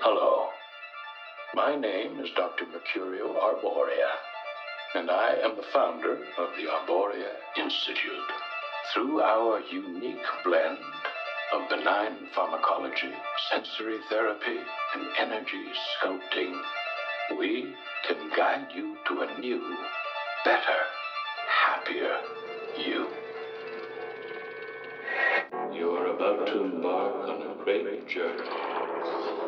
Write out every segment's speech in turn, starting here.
Hello. My name is Dr. Mercurio Arboria, and I am the founder of the Arboria Institute. Through our unique blend of benign pharmacology, sensory therapy, and energy sculpting, we can guide you to a new, better, happier you. You're about to embark on a great journey.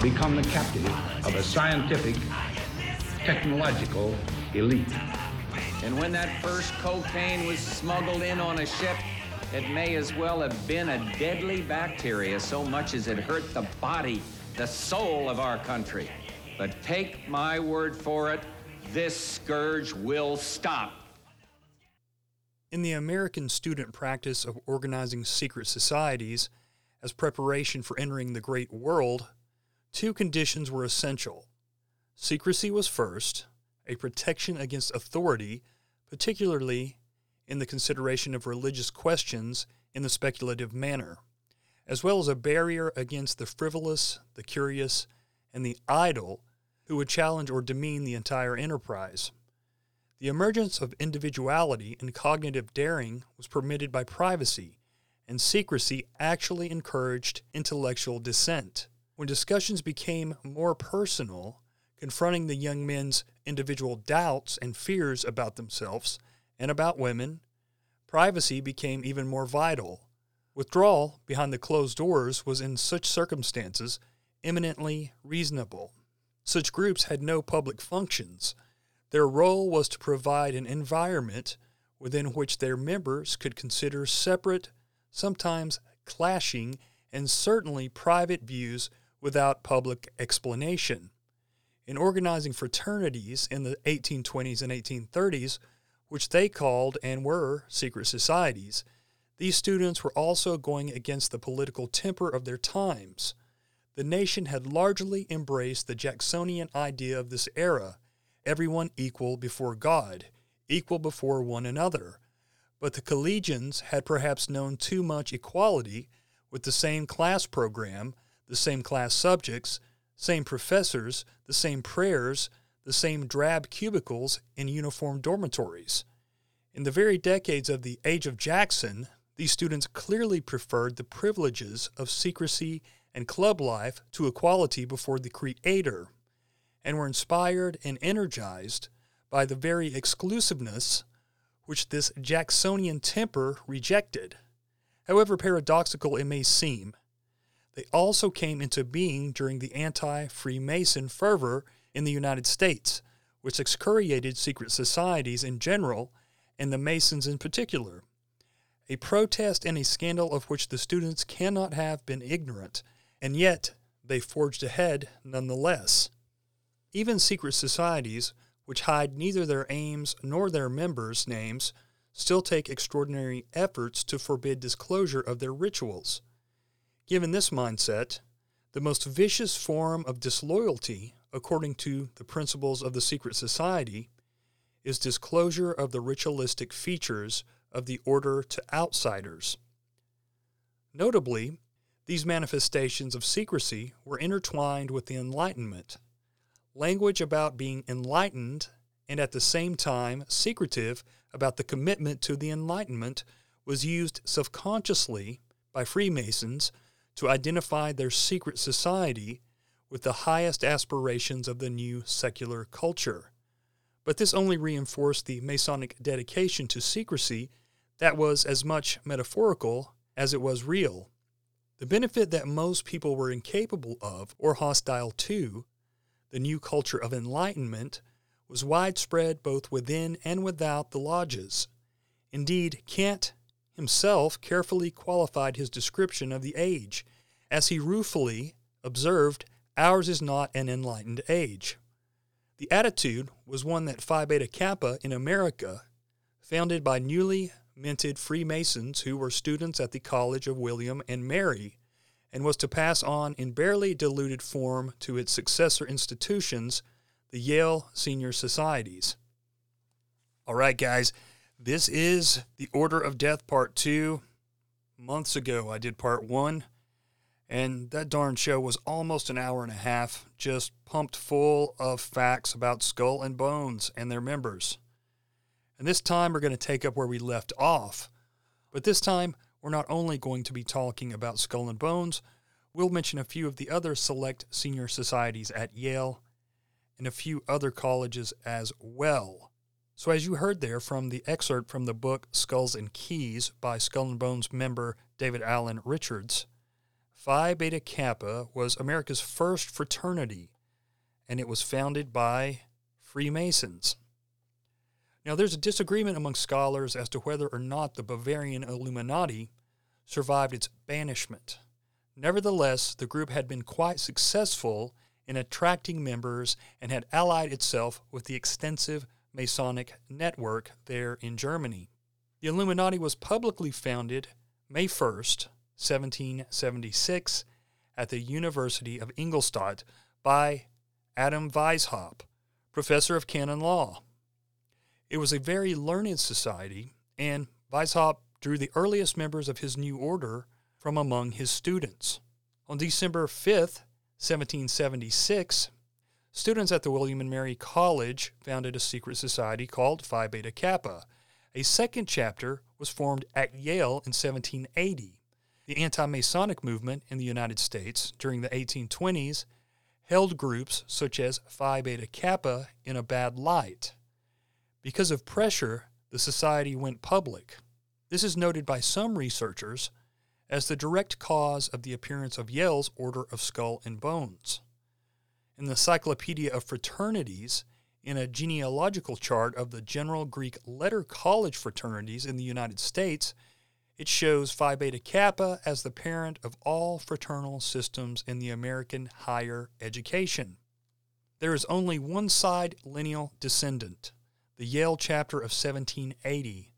become the captive of a scientific, technological elite. And when that first cocaine was smuggled in on a ship, it may as well have been a deadly bacteria so much as it hurt the body, the soul of our country. But take my word for it, this scourge will stop. In the American student practice of organizing secret societies as preparation for entering the great world, two conditions were essential. Secrecy was first, a protection against authority, particularly in the consideration of religious questions in the speculative manner, as well as a barrier against the frivolous, the curious, and the idle who would challenge or demean the entire enterprise. The emergence of individuality and cognitive daring was permitted by privacy, and secrecy actually encouraged intellectual dissent. When discussions became more personal, confronting the young men's individual doubts and fears about themselves and about women, privacy became even more vital. Withdrawal behind the closed doors was in such circumstances eminently reasonable. Such groups had no public functions. Their role was to provide an environment within which their members could consider separate, sometimes clashing, and certainly private views without public explanation. In organizing fraternities in the 1820s and 1830s, which they called and were secret societies, these students were also going against the political temper of their times. The nation had largely embraced the Jacksonian idea of this era everyone equal before God, equal before one another. But the collegians had perhaps known too much equality with the same class program, the same class subjects, same professors, the same prayers, the same drab cubicles in uniform dormitories. In the very decades of the Age of Jackson, these students clearly preferred the privileges of secrecy and club life to equality before the Creator and were inspired and energized by the very exclusiveness which this Jacksonian temper rejected. However paradoxical it may seem, they also came into being during the anti Freemason fervor in the United States, which excoriated secret societies in general and the Masons in particular. A protest and a scandal of which the students cannot have been ignorant, and yet they forged ahead nonetheless. Even secret societies, which hide neither their aims nor their members' names, still take extraordinary efforts to forbid disclosure of their rituals. Given this mindset, the most vicious form of disloyalty, according to the principles of the secret society, is disclosure of the ritualistic features of the order to outsiders. Notably, these manifestations of secrecy were intertwined with the Enlightenment language about being enlightened and at the same time secretive about the commitment to the Enlightenment was used subconsciously by Freemasons to identify their secret society with the highest aspirations of the new secular culture. But this only reinforced the Masonic dedication to secrecy that was as much metaphorical as it was real. The benefit that most people were incapable of or hostile to, the new culture of enlightenment, was widespread both within and without the lodges. Indeed, Kant himself carefully qualified his description of the age, as he ruefully observed, Ours is not an enlightened age. The attitude was one that Phi Beta Kappa in America, founded by newly minted Freemasons who were students at the College of William and Mary, and was to pass on in barely diluted form to its successor institutions, the Yale Senior Societies. All right, guys, this is the Order of Death Part 2. Months ago, I did Part 1, and that darn show was almost an hour and a half, just pumped full of facts about Skull and Bones and their members. And this time we're going to take up where we left off. But this time, we're not only going to be talking about Skull and Bones, we'll mention a few of the other select senior societies at Yale and a few other colleges as well. So, as you heard there from the excerpt from the book Skulls and Keys by Skull and Bones member David Allen Richards, Phi Beta Kappa was America's first fraternity, and it was founded by Freemasons. Now, there's a disagreement among scholars as to whether or not the Bavarian Illuminati survived its banishment. Nevertheless, the group had been quite successful in attracting members and had allied itself with the extensive Masonic network there in Germany. The Illuminati was publicly founded May 1st, 1776, at the University of Ingolstadt by Adam Weishaupt, professor of canon law. It was a very learned society, and Weishaupt drew the earliest members of his new order from among his students. On December 5th, 1776, students at the William and Mary College founded a secret society called Phi Beta Kappa. A second chapter was formed at Yale in 1780. The anti Masonic movement in the United States during the 1820s held groups such as Phi Beta Kappa in a bad light. Because of pressure, the society went public. This is noted by some researchers as the direct cause of the appearance of Yale's Order of Skull and Bones. In the Cyclopedia of Fraternities, in a genealogical chart of the general Greek letter college fraternities in the United States, it shows Phi Beta Kappa as the parent of all fraternal systems in the American higher education. There is only one side lineal descendant the Yale chapter of 1780.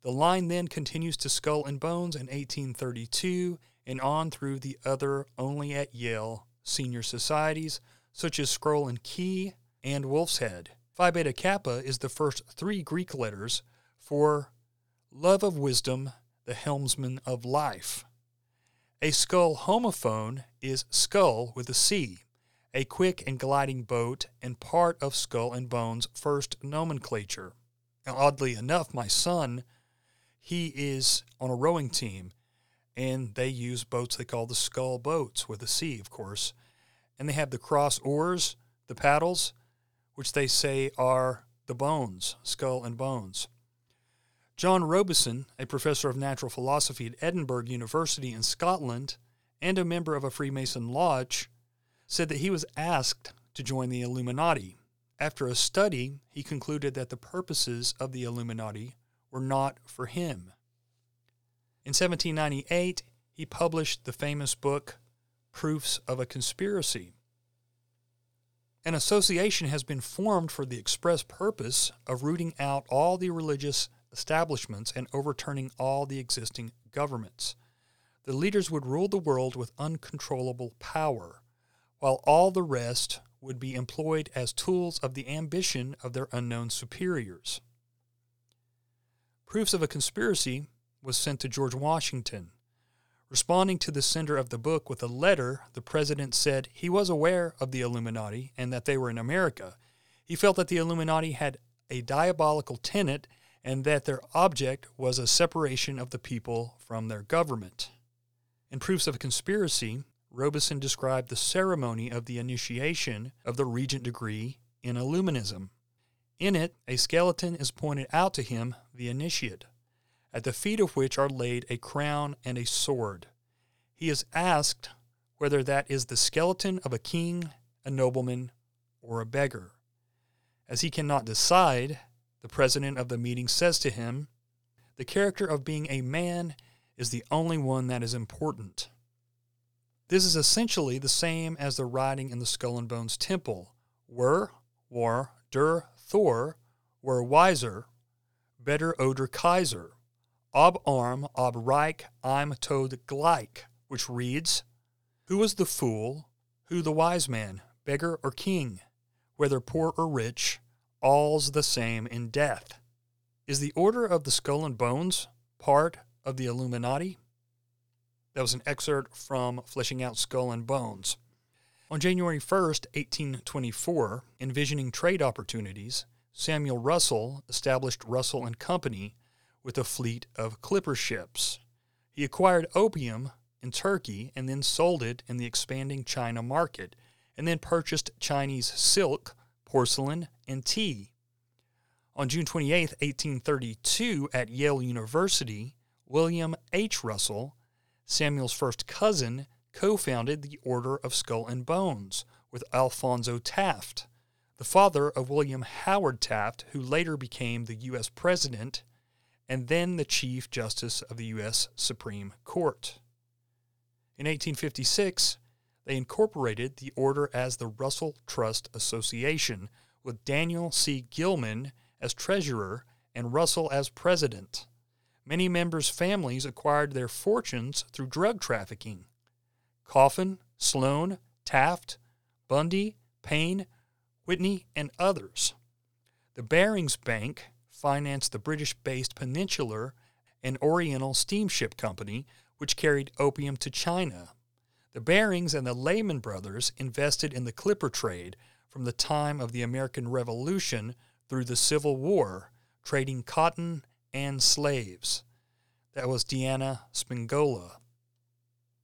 The line then continues to Skull and Bones in 1832 and on through the other only at Yale senior societies, such as Scroll and Key and Wolf's Head. Phi Beta Kappa is the first three Greek letters for love of wisdom, the helmsman of life. A skull homophone is skull with a C a quick and gliding boat, and part of Skull and Bones' first nomenclature. Now, oddly enough, my son, he is on a rowing team, and they use boats they call the skull boats, with a C, of course. And they have the cross oars, the paddles, which they say are the bones, skull and bones. John Robison, a professor of natural philosophy at Edinburgh University in Scotland and a member of a Freemason lodge, said that he was asked to join the Illuminati. After a study, he concluded that the purposes of the Illuminati were not for him. In 1798, he published the famous book Proofs of a Conspiracy. An association has been formed for the express purpose of rooting out all the religious establishments and overturning all the existing governments. The leaders would rule the world with uncontrollable power while all the rest would be employed as tools of the ambition of their unknown superiors. Proofs of a conspiracy was sent to George Washington. Responding to the sender of the book with a letter, the president said he was aware of the Illuminati and that they were in America. He felt that the Illuminati had a diabolical tenet and that their object was a separation of the people from their government. In Proofs of Conspiracy, Robison described the ceremony of the initiation of the regent degree in Illuminism. In it, a skeleton is pointed out to him, the initiate, at the feet of which are laid a crown and a sword. He is asked whether that is the skeleton of a king, a nobleman, or a beggar. As he cannot decide, the president of the meeting says to him, The character of being a man is the only one that is important. This is essentially the same as the writing in the Skull and Bones Temple. Were, war, der, Thor, were wiser, better oder Kaiser, ob arm, ob reich, im Tod gleich, which reads, Who was the fool, who the wise man, beggar or king, whether poor or rich, all's the same in death. Is the Order of the Skull and Bones part of the Illuminati? That was an excerpt from Fleshing Out Skull and Bones. On January 1st, 1824, envisioning trade opportunities, Samuel Russell established Russell and Company with a fleet of clipper ships. He acquired opium in Turkey and then sold it in the expanding China market, and then purchased Chinese silk, porcelain, and tea. On June 28, 1832, at Yale University, William H. Russell, Samuel's first cousin, co founded the Order of Skull and Bones with Alphonso Taft, the father of William Howard Taft, who later became the U.S. President and then the Chief Justice of the U.S. Supreme Court. In 1856, they incorporated the order as the Russell Trust Association, with Daniel C. Gilman as treasurer and Russell as president. Many members' families acquired their fortunes through drug trafficking. Coffin, Sloan, Taft, Bundy, Payne, Whitney, and others. The Barings Bank financed the British based Peninsular and Oriental Steamship Company, which carried opium to China. The Barings and the Lehman brothers invested in the clipper trade from the time of the American Revolution through the Civil War, trading cotton and slaves. That was Deanna Spingola.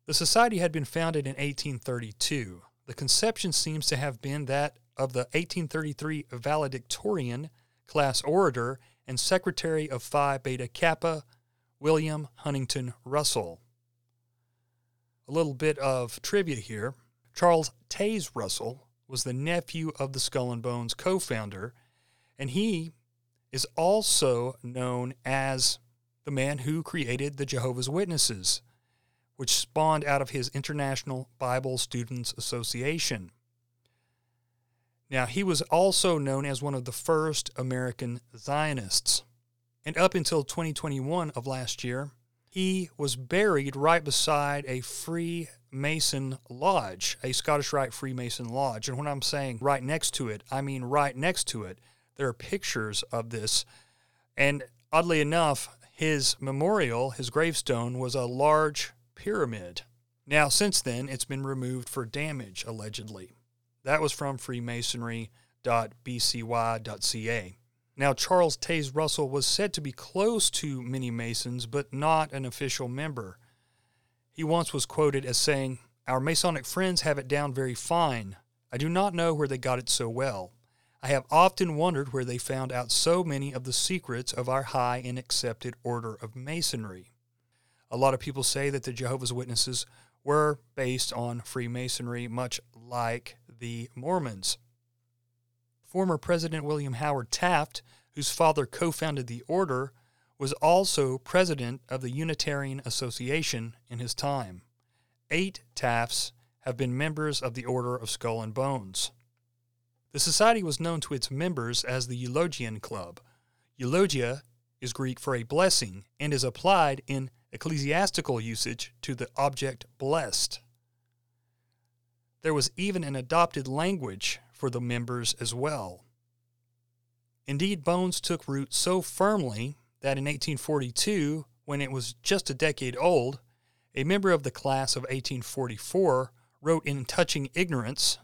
The society had been founded in 1832. The conception seems to have been that of the 1833 valedictorian, class orator, and secretary of Phi Beta Kappa, William Huntington Russell. A little bit of trivia here. Charles Taze Russell was the nephew of the Skull and Bones co founder, and he is also known as the man who created the Jehovah's Witnesses, which spawned out of his International Bible Students Association. Now, he was also known as one of the first American Zionists. And up until 2021 of last year, he was buried right beside a Freemason lodge, a Scottish Rite Freemason lodge. And when I'm saying right next to it, I mean right next to it. There are pictures of this. And oddly enough, his memorial, his gravestone, was a large pyramid. Now, since then, it's been removed for damage, allegedly. That was from freemasonry.bcy.ca. Now, Charles Taze Russell was said to be close to many Masons, but not an official member. He once was quoted as saying, Our Masonic friends have it down very fine. I do not know where they got it so well. I have often wondered where they found out so many of the secrets of our high and accepted order of Masonry. A lot of people say that the Jehovah's Witnesses were based on Freemasonry, much like the Mormons. Former President William Howard Taft, whose father co founded the order, was also president of the Unitarian Association in his time. Eight Tafts have been members of the Order of Skull and Bones. The society was known to its members as the Eulogian Club. Eulogia is Greek for a blessing and is applied in ecclesiastical usage to the object blessed. There was even an adopted language for the members as well. Indeed, Bones took root so firmly that in 1842, when it was just a decade old, a member of the class of 1844 wrote in Touching Ignorance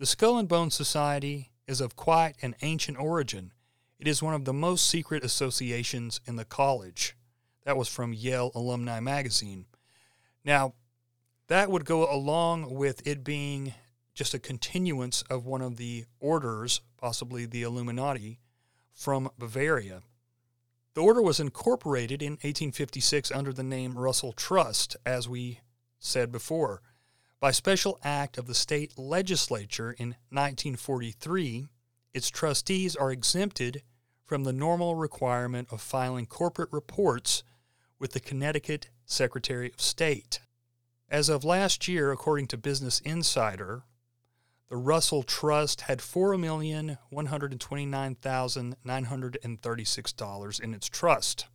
the Skull and Bones Society is of quite an ancient origin. It is one of the most secret associations in the college. That was from Yale Alumni Magazine. Now, That would go along with it being just a continuance of one of the orders, possibly the Illuminati, from Bavaria. The order was incorporated in 1856 under the name Russell Trust, as we said before. By special act of the state legislature in 1943, its trustees are exempted from the normal requirement of filing corporate reports with the Connecticut Secretary of State. As of last year, according to Business Insider, the Russell Trust had $4,129,936 in its trust.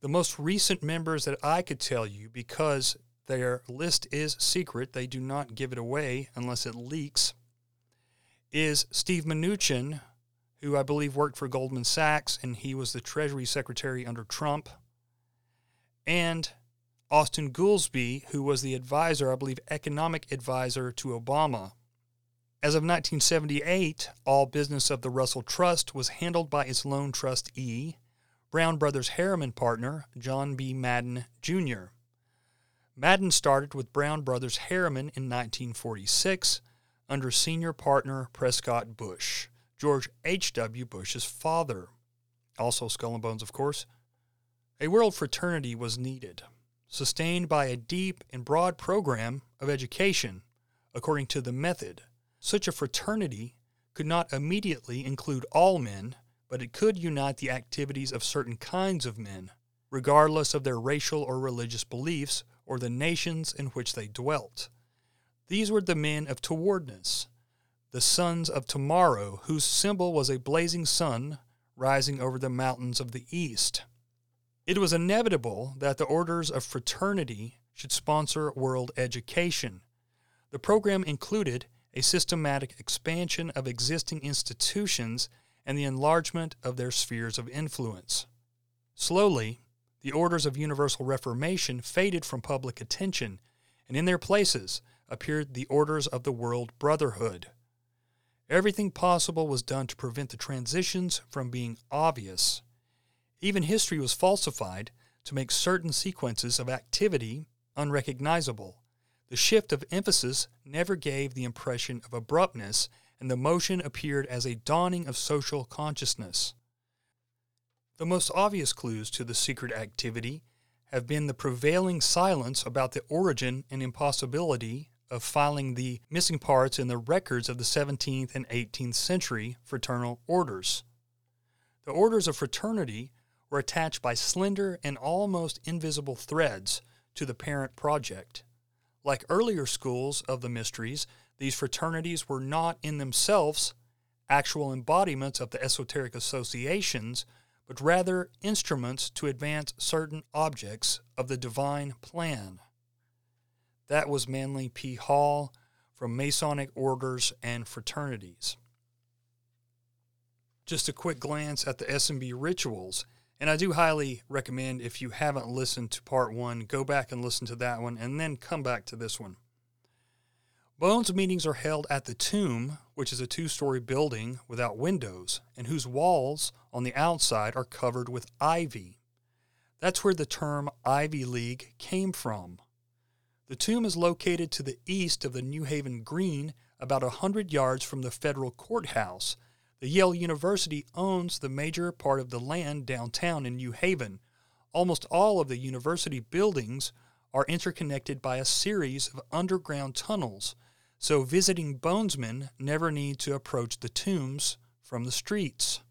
The most recent members that I could tell you, because their list is secret, they do not give it away unless it leaks, is Steve Mnuchin, who I believe worked for Goldman Sachs and he was the Treasury Secretary under Trump, and Austan Goolsbee, who was the advisor, I believe, economic advisor to Obama. As of 1978, all business of the Russell Trust was handled by its lone trustee, Brown Brothers Harriman partner John B. Madden, Jr. Madden started with Brown Brothers Harriman in 1946 under senior partner Prescott Bush, George H.W. Bush's father. Also, Skull and Bones, of course. A world fraternity was needed, sustained by a deep and broad program of education, according to the method. Such a fraternity could not immediately include all men, but it could unite the activities of certain kinds of men, regardless of their racial or religious beliefs or the nations in which they dwelt. These were the men of towardness, the sons of tomorrow, whose symbol was a blazing sun rising over the mountains of the east. It was inevitable that the orders of fraternity should sponsor world education. The program included a systematic expansion of existing institutions and the enlargement of their spheres of influence. Slowly, the orders of universal reformation faded from public attention, and in their places appeared the orders of the world brotherhood. Everything possible was done to prevent the transitions from being obvious. Even history was falsified to make certain sequences of activity unrecognizable. The shift of emphasis never gave the impression of abruptness, and the motion appeared as a dawning of social consciousness. The most obvious clues to the secret activity have been the prevailing silence about the origin and impossibility of filing the missing parts in the records of the 17th and 18th century fraternal orders. The orders of fraternity were attached by slender and almost invisible threads to the parent project. Like earlier schools of the mysteries, these fraternities were not in themselves actual embodiments of the esoteric associations, but rather instruments to advance certain objects of the divine plan. That was Manly P. Hall from Masonic Orders and Fraternities. Just a quick glance at the S&B rituals and I do highly recommend if you haven't listened to part one, go back and listen to that one and then come back to this one. Bones meetings are held at the tomb, which is a two story building without windows and whose walls on the outside are covered with ivy. That's where the term Ivy League came from. The tomb is located to the east of the New Haven Green, about a hundred yards from the federal courthouse, the Yale University owns the major part of the land downtown in New Haven. Almost all of the university buildings are interconnected by a series of underground tunnels, so visiting bonesmen never need to approach the tombs from the streets.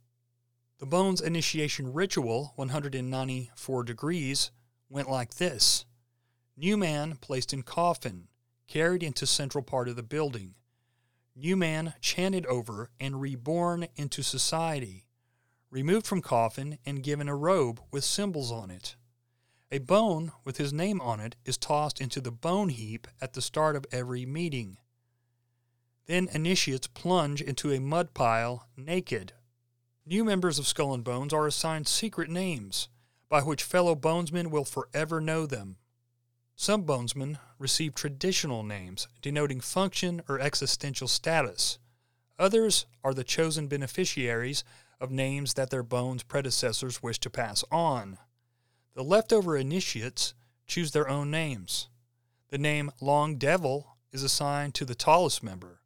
The Bones initiation ritual, 194 degrees, went like this New man placed in coffin, carried into central part of the building new man chanted over and reborn into society, removed from coffin and given a robe with symbols on it. A bone with his name on it is tossed into the bone heap at the start of every meeting. Then initiates plunge into a mud pile naked. New members of Skull and Bones are assigned secret names by which fellow bonesmen will forever know them. Some bonesmen receive traditional names denoting function or existential status. Others are the chosen beneficiaries of names that their bones predecessors wish to pass on. The leftover initiates choose their own names. The name Long Devil is assigned to the tallest member.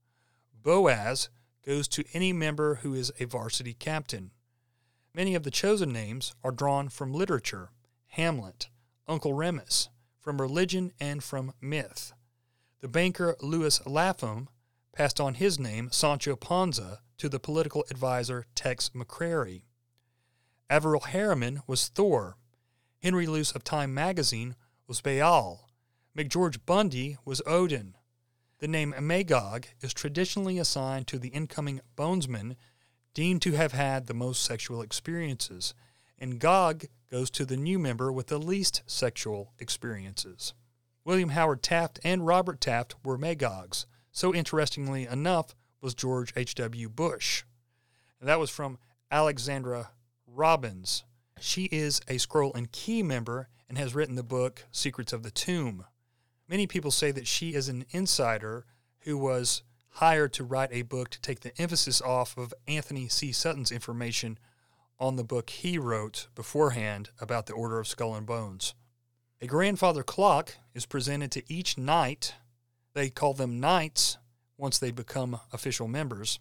Boaz goes to any member who is a varsity captain. Many of the chosen names are drawn from literature Hamlet, Uncle Remus, from religion, and from myth. The banker Lewis Lapham passed on his name, Sancho Panza, to the political advisor Tex McCrary. Averell Harriman was Thor. Henry Luce of Time magazine was Baal. McGeorge Bundy was Odin. The name Magog is traditionally assigned to the incoming bonesman deemed to have had the most sexual experiences, and Gog goes to the new member with the least sexual experiences. William Howard Taft and Robert Taft were Magogs. So interestingly enough was George H.W. Bush. And that was from Alexandra Robbins. She is a Scroll and Key member and has written the book Secrets of the Tomb. Many people say that she is an insider who was hired to write a book to take the emphasis off of Anthony C. Sutton's information on the book he wrote beforehand about the Order of Skull and Bones. A grandfather clock is presented to each knight. They call them knights once they become official members.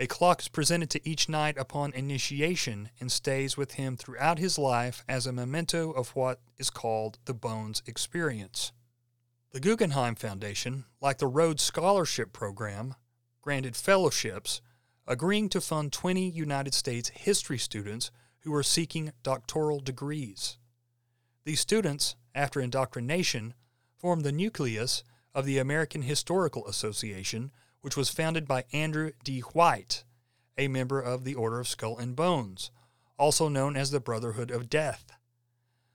A clock is presented to each knight upon initiation and stays with him throughout his life as a memento of what is called the Bones Experience. The Guggenheim Foundation, like the Rhodes Scholarship Program, granted fellowships, agreeing to fund 20 United States history students who were seeking doctoral degrees. These students, after indoctrination, formed the nucleus of the American Historical Association, which was founded by Andrew D. White, a member of the Order of Skull and Bones, also known as the Brotherhood of Death.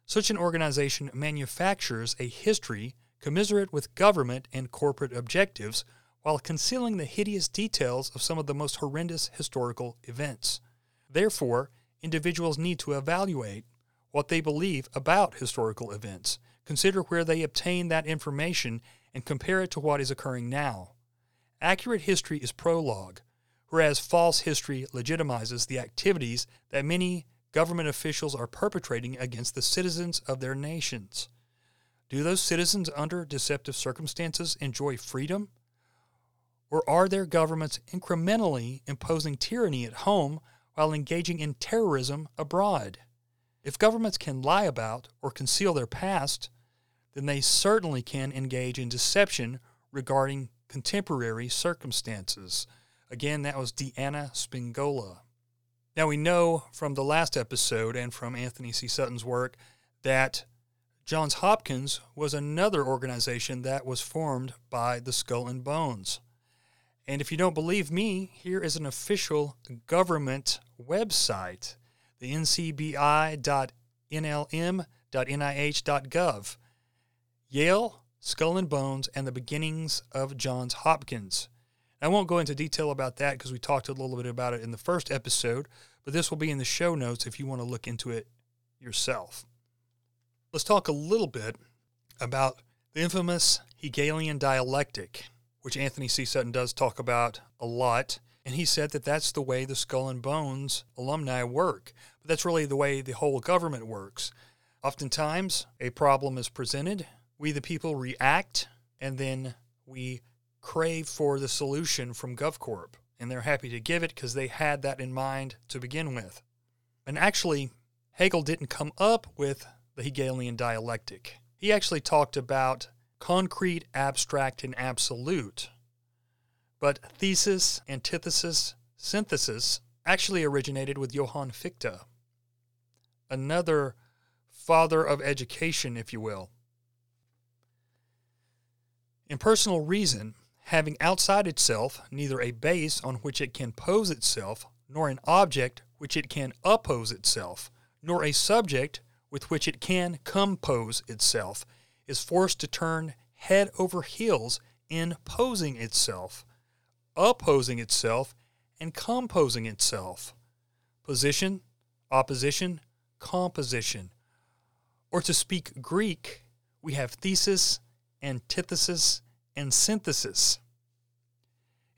Such an organization manufactures a history commiserate with government and corporate objectives while concealing the hideous details of some of the most horrendous historical events. Therefore, individuals need to evaluate what they believe about historical events, consider where they obtain that information, and compare it to what is occurring now. Accurate history is prologue, whereas false history legitimizes the activities that many government officials are perpetrating against the citizens of their nations. Do those citizens under deceptive circumstances enjoy freedom? Or are their governments incrementally imposing tyranny at home while engaging in terrorism abroad? If governments can lie about or conceal their past, then they certainly can engage in deception regarding contemporary circumstances. Again, that was Deanna Spingola. Now, we know from the last episode and from Anthony C. Sutton's work that Johns Hopkins was another organization that was formed by the Skull and Bones. And if you don't believe me, here is an official government website, the ncbi.nlm.nih.gov. Yale, Skull and Bones, and the beginnings of Johns Hopkins. I won't go into detail about that because we talked a little bit about it in the first episode, but this will be in the show notes if you want to look into it yourself. Let's talk a little bit about the infamous Hegelian dialectic, which Anthony C. Sutton does talk about a lot. And he said that that's the way the Skull and Bones alumni work. But that's really the way the whole government works. Oftentimes, a problem is presented, we the people react, and then we crave for the solution from GovCorp. And they're happy to give it because they had that in mind to begin with. And actually, Hegel didn't come up with the Hegelian dialectic. He actually talked about concrete, abstract, and absolute. But thesis, antithesis, synthesis actually originated with Johann Fichte, another father of education, if you will. Impersonal reason, having outside itself neither a base on which it can pose itself, nor an object which it can oppose itself, nor a subject with which it can compose itself, is forced to turn head over heels in posing itself, opposing itself, and composing itself. Position, opposition, composition. Or to speak Greek, we have thesis, antithesis, and synthesis.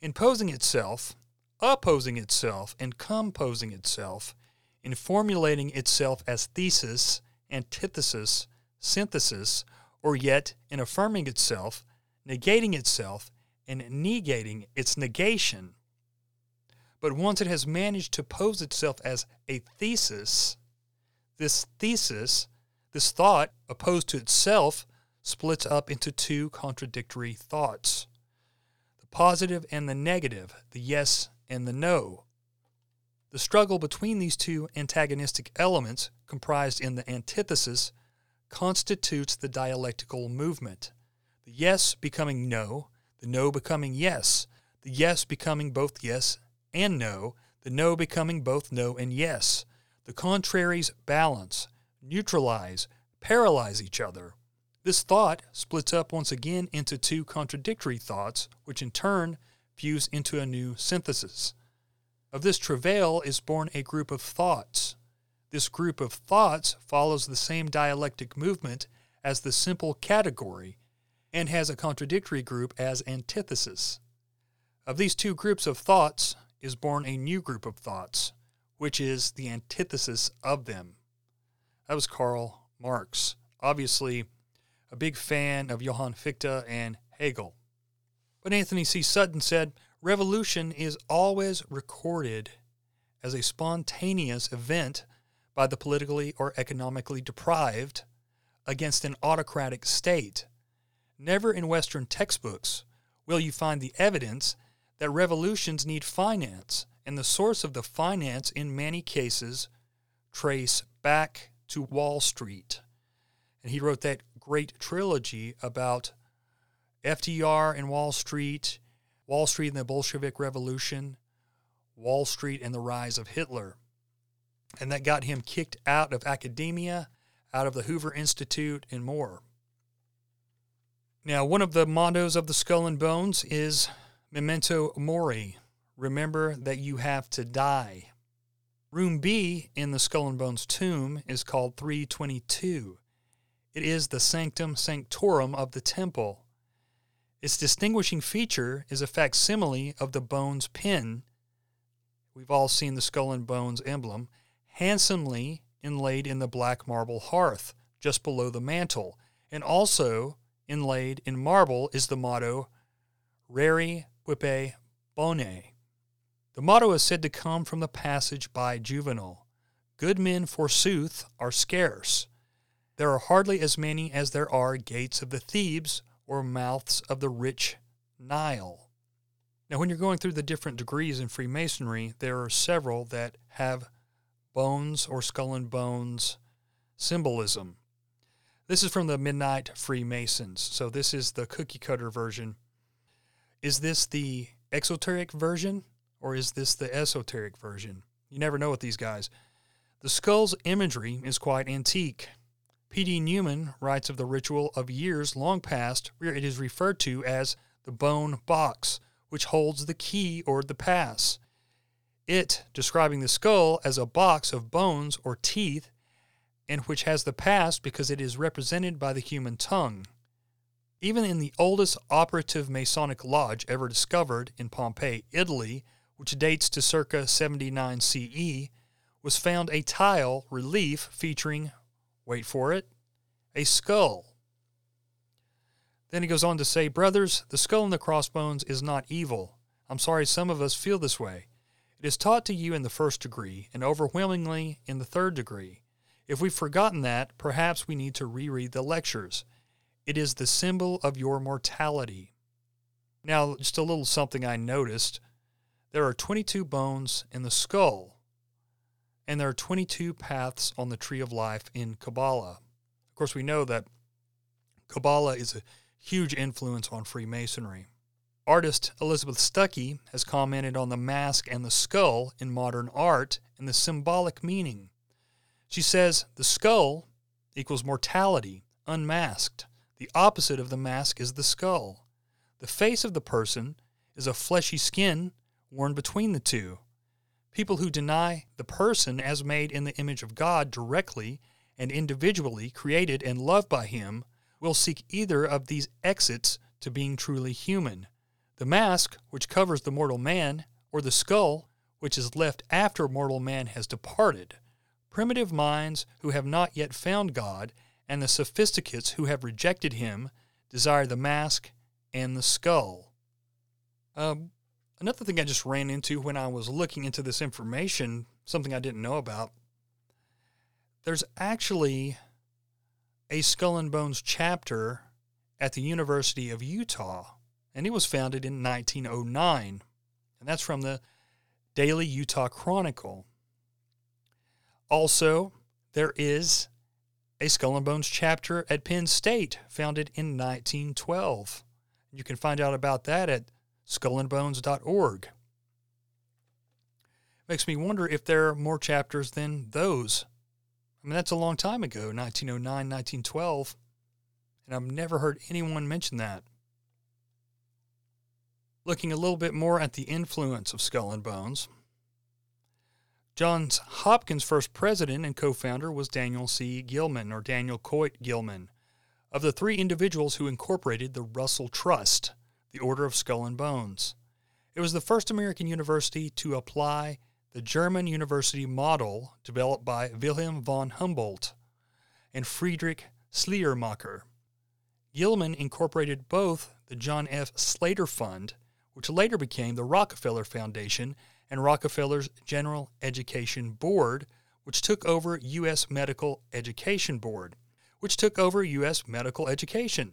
In posing itself, opposing itself, and composing itself, in formulating itself as thesis, antithesis, synthesis, or yet in affirming itself, negating itself, and negating its negation. But once it has managed to pose itself as a thesis, this thesis, this thought opposed to itself, splits up into two contradictory thoughts the positive and the negative, the yes and the no. The struggle between these two antagonistic elements, comprised in the antithesis, constitutes the dialectical movement. The yes becoming no, the no becoming yes, the yes becoming both yes and no, the no becoming both no and yes. The contraries balance, neutralize, paralyze each other. This thought splits up once again into two contradictory thoughts, which in turn fuse into a new synthesis. Of this travail is born a group of thoughts. This group of thoughts follows the same dialectic movement as the simple category and has a contradictory group as antithesis. Of these two groups of thoughts is born a new group of thoughts, which is the antithesis of them. That was Karl Marx, obviously a big fan of Johann Fichte and Hegel. But Anthony C. Sutton said, Revolution is always recorded as a spontaneous event by the politically or economically deprived against an autocratic state. Never in Western textbooks will you find the evidence that revolutions need finance, and the source of the finance in many cases trace back to Wall Street. And he wrote that great trilogy about FDR and Wall Street Wall Street and the Bolshevik Revolution, Wall Street and the Rise of Hitler. And that got him kicked out of academia, out of the Hoover Institute, and more. Now, one of the mottos of the Skull and Bones is Memento Mori. Remember that you have to die. Room B in the Skull and Bones tomb is called 322. It is the sanctum sanctorum of the temple. Its distinguishing feature is a facsimile of the bones pin. We've all seen the skull and bones emblem, handsomely inlaid in the black marble hearth just below the mantle, and also inlaid in marble is the motto Rari quippe bone. The motto is said to come from the passage by Juvenal Good men, forsooth, are scarce. There are hardly as many as there are gates of the Thebes or mouths of the rich Nile. Now, when you're going through the different degrees in Freemasonry, there are several that have bones or skull and bones symbolism. This is from the Midnight Freemasons. So, this is the cookie cutter version. Is this the exoteric version or is this the esoteric version? You never know with these guys. The skull's imagery is quite antique. P.D. Newman writes of the ritual of years long past, where it is referred to as the bone box, which holds the key or the pass. It, describing the skull as a box of bones or teeth, and which has the past because it is represented by the human tongue. Even in the oldest operative Masonic lodge ever discovered in Pompeii, Italy, which dates to circa 79 CE, was found a tile relief featuring Wait for it. A skull. Then he goes on to say, Brothers, the skull and the crossbones is not evil. I'm sorry some of us feel this way. It is taught to you in the first degree, and overwhelmingly in the third degree. If we've forgotten that, perhaps we need to reread the lectures. It is the symbol of your mortality. Now, just a little something I noticed. There are 22 bones in the skull, and there are 22 paths on the tree of life in Kabbalah. Of course, we know that Kabbalah is a huge influence on Freemasonry. Artist Elizabeth Stuckey has commented on the mask and the skull in modern art and the symbolic meaning. She says the skull equals mortality, unmasked. The opposite of the mask is the skull. The face of the person is a fleshy skin worn between the two. People who deny the person as made in the image of God directly and individually created and loved by Him will seek either of these exits to being truly human the mask, which covers the mortal man, or the skull, which is left after mortal man has departed. Primitive minds who have not yet found God and the sophisticates who have rejected him desire the mask and the skull. Um, another thing I just ran into when I was looking into this information, something I didn't know about, there's actually a Skull and Bones chapter at the University of Utah, and it was founded in 1909. And that's from the Daily Utah Chronicle. Also, there is a Skull and Bones chapter at Penn State, founded in 1912. You can find out about that at skullandbones.org. Makes me wonder if there are more chapters than those. I mean, that's a long time ago, 1909, 1912, and I've never heard anyone mention that. Looking a little bit more at the influence of Skull and Bones, Johns Hopkins' first president and co founder was Daniel C. Gilman, or Daniel Coit Gilman, of the three individuals who incorporated the Russell Trust, the Order of Skull and Bones. It was the first American university to apply the German university model developed by Wilhelm von Humboldt and Friedrich Schleiermacher. Gilman incorporated both the John F. Slater Fund, which later became the Rockefeller Foundation, and Rockefeller's General Education Board, which took over U.S. Medical Education Board, which took over U.S. medical education.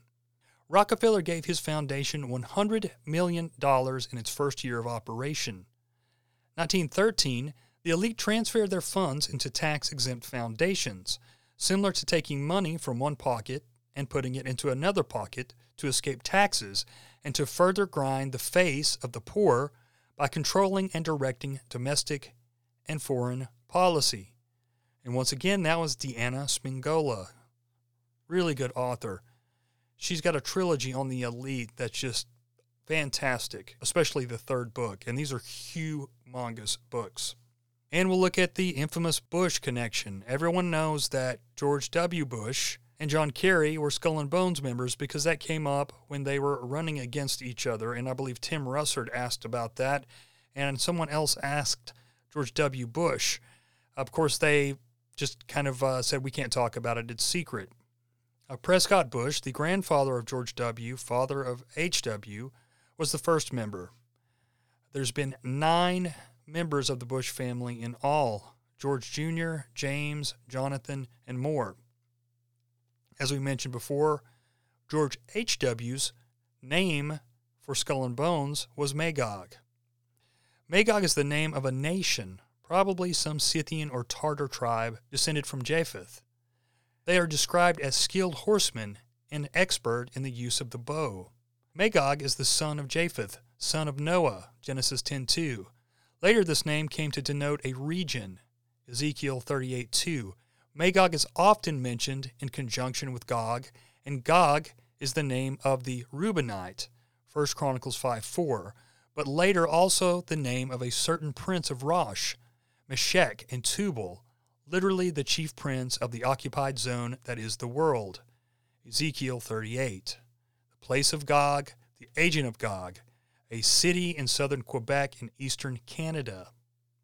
Rockefeller gave his foundation $100 million in its first year of operation. 1913, the elite transferred their funds into tax exempt foundations, similar to taking money from one pocket and putting it into another pocket to escape taxes and to further grind the face of the poor by controlling and directing domestic and foreign policy. And once again, that was Deanna Spingola. Really good author. She's got a trilogy on the elite that's just fantastic, especially the third book. And these are humongous books. And we'll look at the infamous Bush connection. Everyone knows that George W. Bush and John Kerry were Skull and Bones members because that came up when they were running against each other. And I believe Tim Russert asked about that. And someone else asked George W. Bush. Of course, they just kind of uh, said, we can't talk about it, it's secret. Uh, Prescott Bush, the grandfather of George W., father of H.W., was the first member. There's been nine members of the Bush family in all George Jr., James, Jonathan, and more. As we mentioned before, George H.W.'s name for Skull and Bones was Magog. Magog is the name of a nation, probably some Scythian or Tartar tribe descended from Japheth. They are described as skilled horsemen and expert in the use of the bow. Magog is the son of Japheth, son of Noah, Genesis 10:2. Later this name came to denote a region, Ezekiel 38:2. Magog is often mentioned in conjunction with Gog, and Gog is the name of the Reubenite, 1 Chronicles 5:4, but later also the name of a certain prince of Rosh, Meshech and Tubal, literally the chief prince of the occupied zone that is the world. Ezekiel 38. The place of Gog, the agent of Gog, a city in southern Quebec in eastern Canada.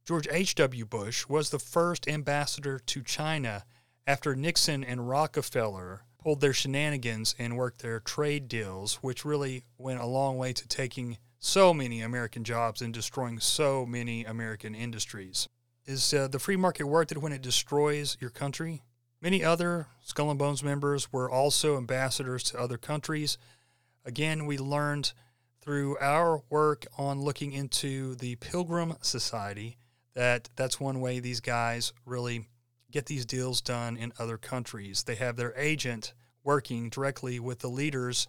George H.W. Bush was the first ambassador to China after Nixon and Rockefeller pulled their shenanigans and worked their trade deals, which really went a long way to taking so many American jobs and destroying so many American industries. Is uh, the free market worth it when it destroys your country? Many other Skull and Bones members were also ambassadors to other countries. Again, we learned through our work on looking into the Pilgrim Society that that's one way these guys really get these deals done in other countries. They have their agent working directly with the leaders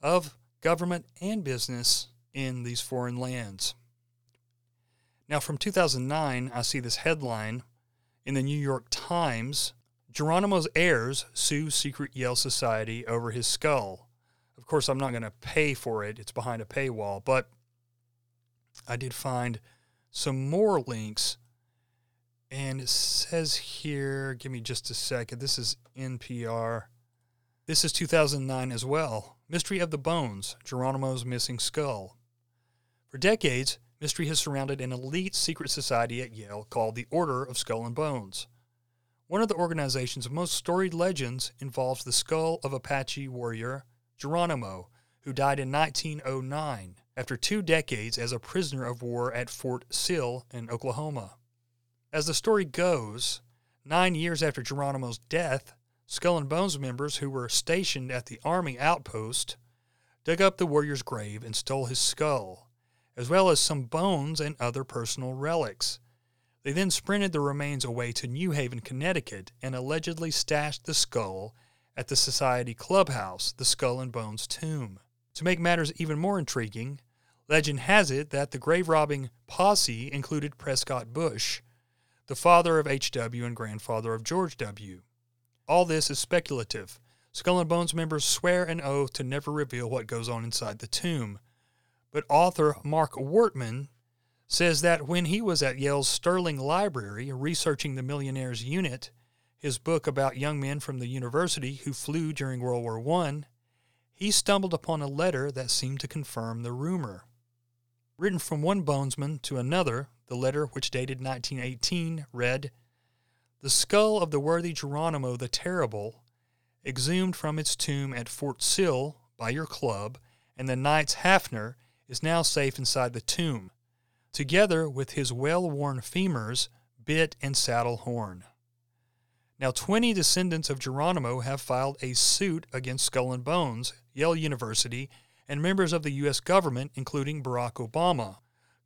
of government and business in these foreign lands. Now, from 2009, I see this headline in the New York Times Geronimo's heirs sue Secret Yale Society over his skull. Of course, I'm not going to pay for it, it's behind a paywall, but I did find some more links. And it says here, give me just a second. This is NPR. This is 2009 as well. Mystery of the Bones Geronimo's Missing Skull. For decades, mystery has surrounded an elite secret society at Yale called the Order of Skull and Bones. One of the organization's most storied legends involves the skull of Apache warrior Geronimo, who died in 1909 after two decades as a prisoner of war at Fort Sill in Oklahoma. As the story goes, nine years after Geronimo's death, Skull and Bones members who were stationed at the Army outpost dug up the warrior's grave and stole his skull, as well as some bones and other personal relics. They then sprinted the remains away to New Haven, Connecticut, and allegedly stashed the skull at the Society Clubhouse, the Skull and Bones tomb. To make matters even more intriguing, legend has it that the grave robbing posse included Prescott Bush, the father of H.W. and grandfather of George W. All this is speculative. Skull and Bones members swear an oath to never reveal what goes on inside the tomb. But author Mark Wortman says that when he was at Yale's Sterling Library researching the Millionaire's Unit, his book about young men from the university who flew during World War I, he stumbled upon a letter that seemed to confirm the rumor. Written from one bonesman to another, the letter, which dated 1918, read The skull of the worthy Geronimo the Terrible, exhumed from its tomb at Fort Sill by your club, and the knight's Hafner, is now safe inside the tomb together with his well worn femurs, bit, and saddle horn. Now, 20 descendants of Geronimo have filed a suit against Skull and Bones, Yale University, and members of the U.S. government, including Barack Obama,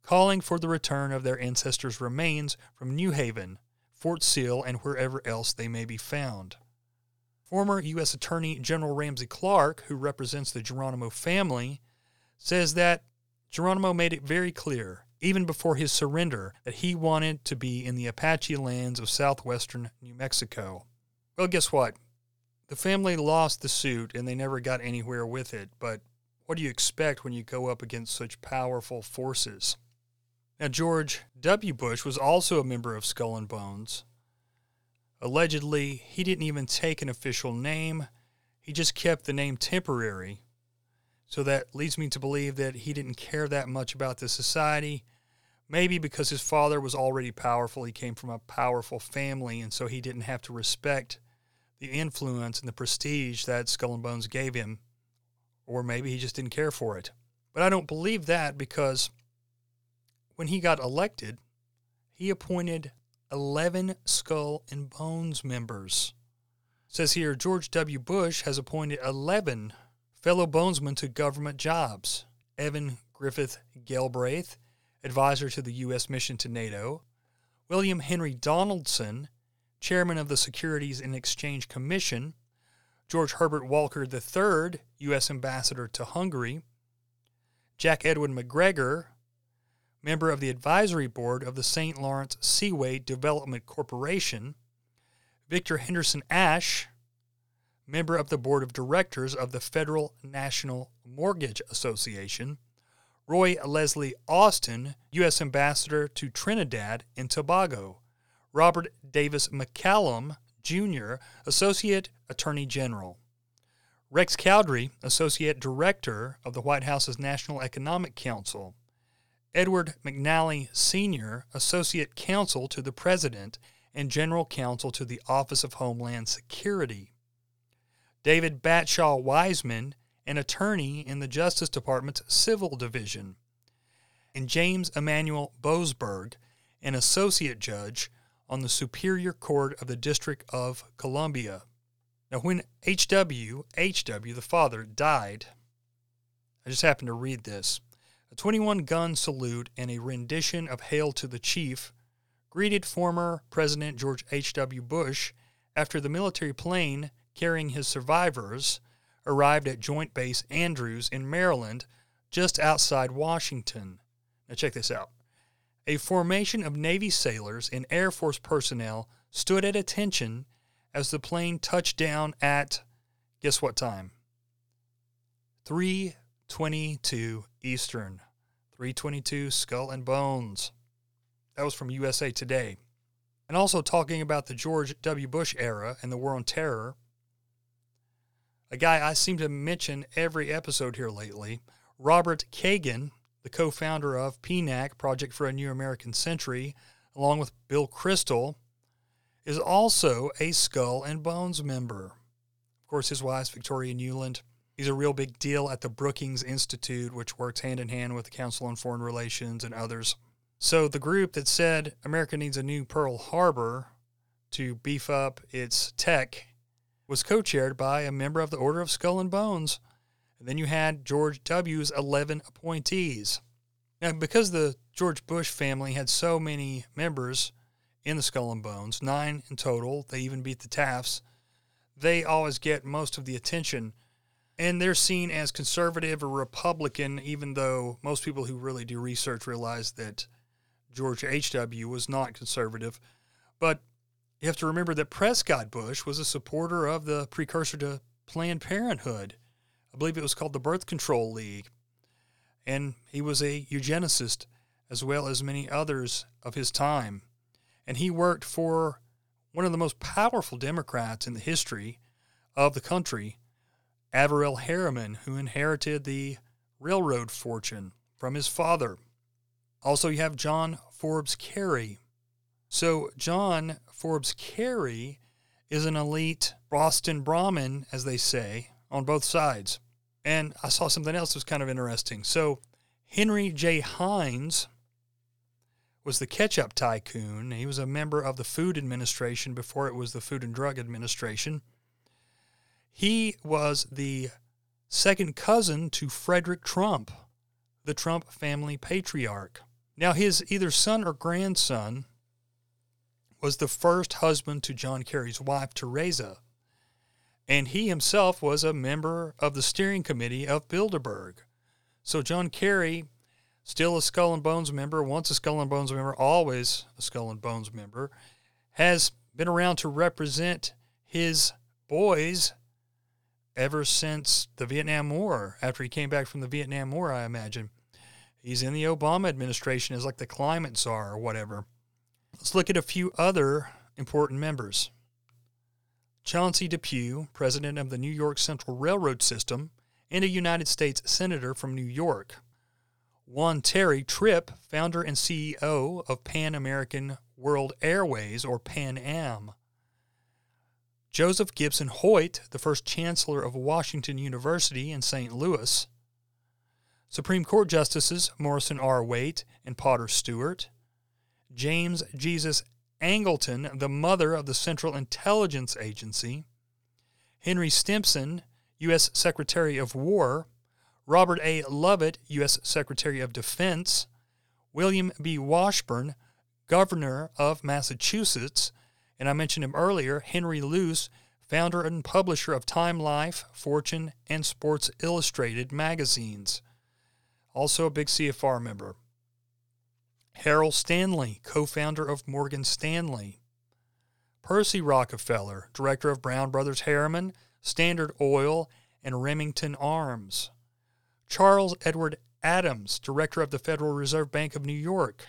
calling for the return of their ancestors' remains from New Haven, Fort Sill, and wherever else they may be found. Former U.S. Attorney General Ramsey Clark, who represents the Geronimo family, says that Geronimo made it very clear even before his surrender, that he wanted to be in the Apache lands of southwestern New Mexico. Well, guess what? The family lost the suit and they never got anywhere with it, but what do you expect when you go up against such powerful forces? Now, George W. Bush was also a member of Skull and Bones. Allegedly, he didn't even take an official name, he just kept the name temporary so that leads me to believe that he didn't care that much about the society. Maybe because his father was already powerful, he came from a powerful family, and so he didn't have to respect the influence and the prestige that Skull and Bones gave him. Or maybe he just didn't care for it. But I don't believe that because when he got elected, he appointed 11 Skull and Bones members. It says here George W. Bush has appointed 11 fellow bonesmen to government jobs Evan Griffith Galbraith, advisor to the U.S. mission to NATO, William Henry Donaldson, chairman of the Securities and Exchange Commission, George Herbert Walker III, U.S. ambassador to Hungary, Jack Edwin McGregor, member of the advisory board of the St. Lawrence Seaway Development Corporation, Victor Henderson Ashe, member of the board of directors of the Federal National Mortgage Association, Roy Leslie Austin, U.S. Ambassador to Trinidad and Tobago, Robert Davis McCallum, Jr., Associate Attorney General, Rex Cowdery, Associate Director of the White House's National Economic Council, Edward McNally, Sr., Associate Counsel to the President and General Counsel to the Office of Homeland Security, David Batshaw Wiseman, an attorney in the Justice Department's Civil Division, and James Emanuel Boasberg, an associate judge on the Superior Court of the District of Columbia. Now, when H.W., H.W., the father, died, I just happened to read this. A 21 gun salute and a rendition of Hail to the Chief greeted former President George H.W. Bush after the military plane carrying his survivors, arrived at Joint Base Andrews in Maryland, just outside Washington. Now, check this out. A formation of Navy sailors and Air Force personnel stood at attention as the plane touched down at, guess what time? 322 Eastern. 322 Skull and Bones. That was from USA Today. And also talking about the George W. Bush era and the War on Terror, a guy I seem to mention every episode here lately, Robert Kagan, the co founder of PNAC, Project for a New American Century, along with Bill Kristol, is also a Skull and Bones member. Of course, his wife, Victoria Nuland. He's a real big deal at the Brookings Institute, which works hand in hand with the Council on Foreign Relations and others. So, the group that said America needs a new Pearl Harbor to beef up its tech was co chaired by a member of the Order of Skull and Bones. And then you had George W.'s 11 appointees. Now, because the George Bush family had so many members in the Skull and Bones, nine in total, they even beat the Tafts, they always get most of the attention. And they're seen as conservative or Republican, even though most people who really do research realize that George H.W. was not conservative. But you have to remember that Prescott Bush was a supporter of the precursor to Planned Parenthood. I believe it was called the Birth Control League. And he was a eugenicist as well as many others of his time. And he worked for one of the most powerful Democrats in the history of the country, Averell Harriman, who inherited the railroad fortune from his father. Also, you have John Forbes Kerry. So, John Forbes Kerry is an elite Boston Brahmin, as they say, on both sides. And I saw something else that was kind of interesting. So, Henry J. Heinz was the ketchup tycoon. He was a member of the Food Administration before it was the Food and Drug Administration. He was the second cousin to Frederick Trump, the Trump family patriarch. Now, his either son or grandson was the first husband to John Kerry's wife, Teresa, and he himself was a member of the steering committee of Bilderberg. So, John Kerry, still a Skull and Bones member, once a Skull and Bones member, always a Skull and Bones member, has been around to represent his boys ever since the Vietnam War, after he came back from the Vietnam War, I imagine. He's in the Obama administration as like the climate czar or whatever. Let's look at a few other important members. Chauncey Depew, president of the New York Central Railroad System and a United States Senator from New York. Juan Terry Tripp, founder and CEO of Pan American World Airways, or Pan Am. Joseph Gibson Hoyt, the first chancellor of Washington University in St. Louis. Supreme Court Justices Morrison R. Waite and Potter Stewart. James Jesus Angleton, the mother of the Central Intelligence Agency, Henry Stimson, U.S. Secretary of War, Robert A. Lovett, U.S. Secretary of Defense, William B. Washburn, Governor of Massachusetts, and I mentioned him earlier, Henry Luce, founder and publisher of Time Life, Fortune, and Sports Illustrated magazines. Also a big CFR member. Harold Stanley, co founder of Morgan Stanley. Percy Rockefeller, director of Brown Brothers Harriman, Standard Oil, and Remington Arms. Charles Edward Adams, director of the Federal Reserve Bank of New York.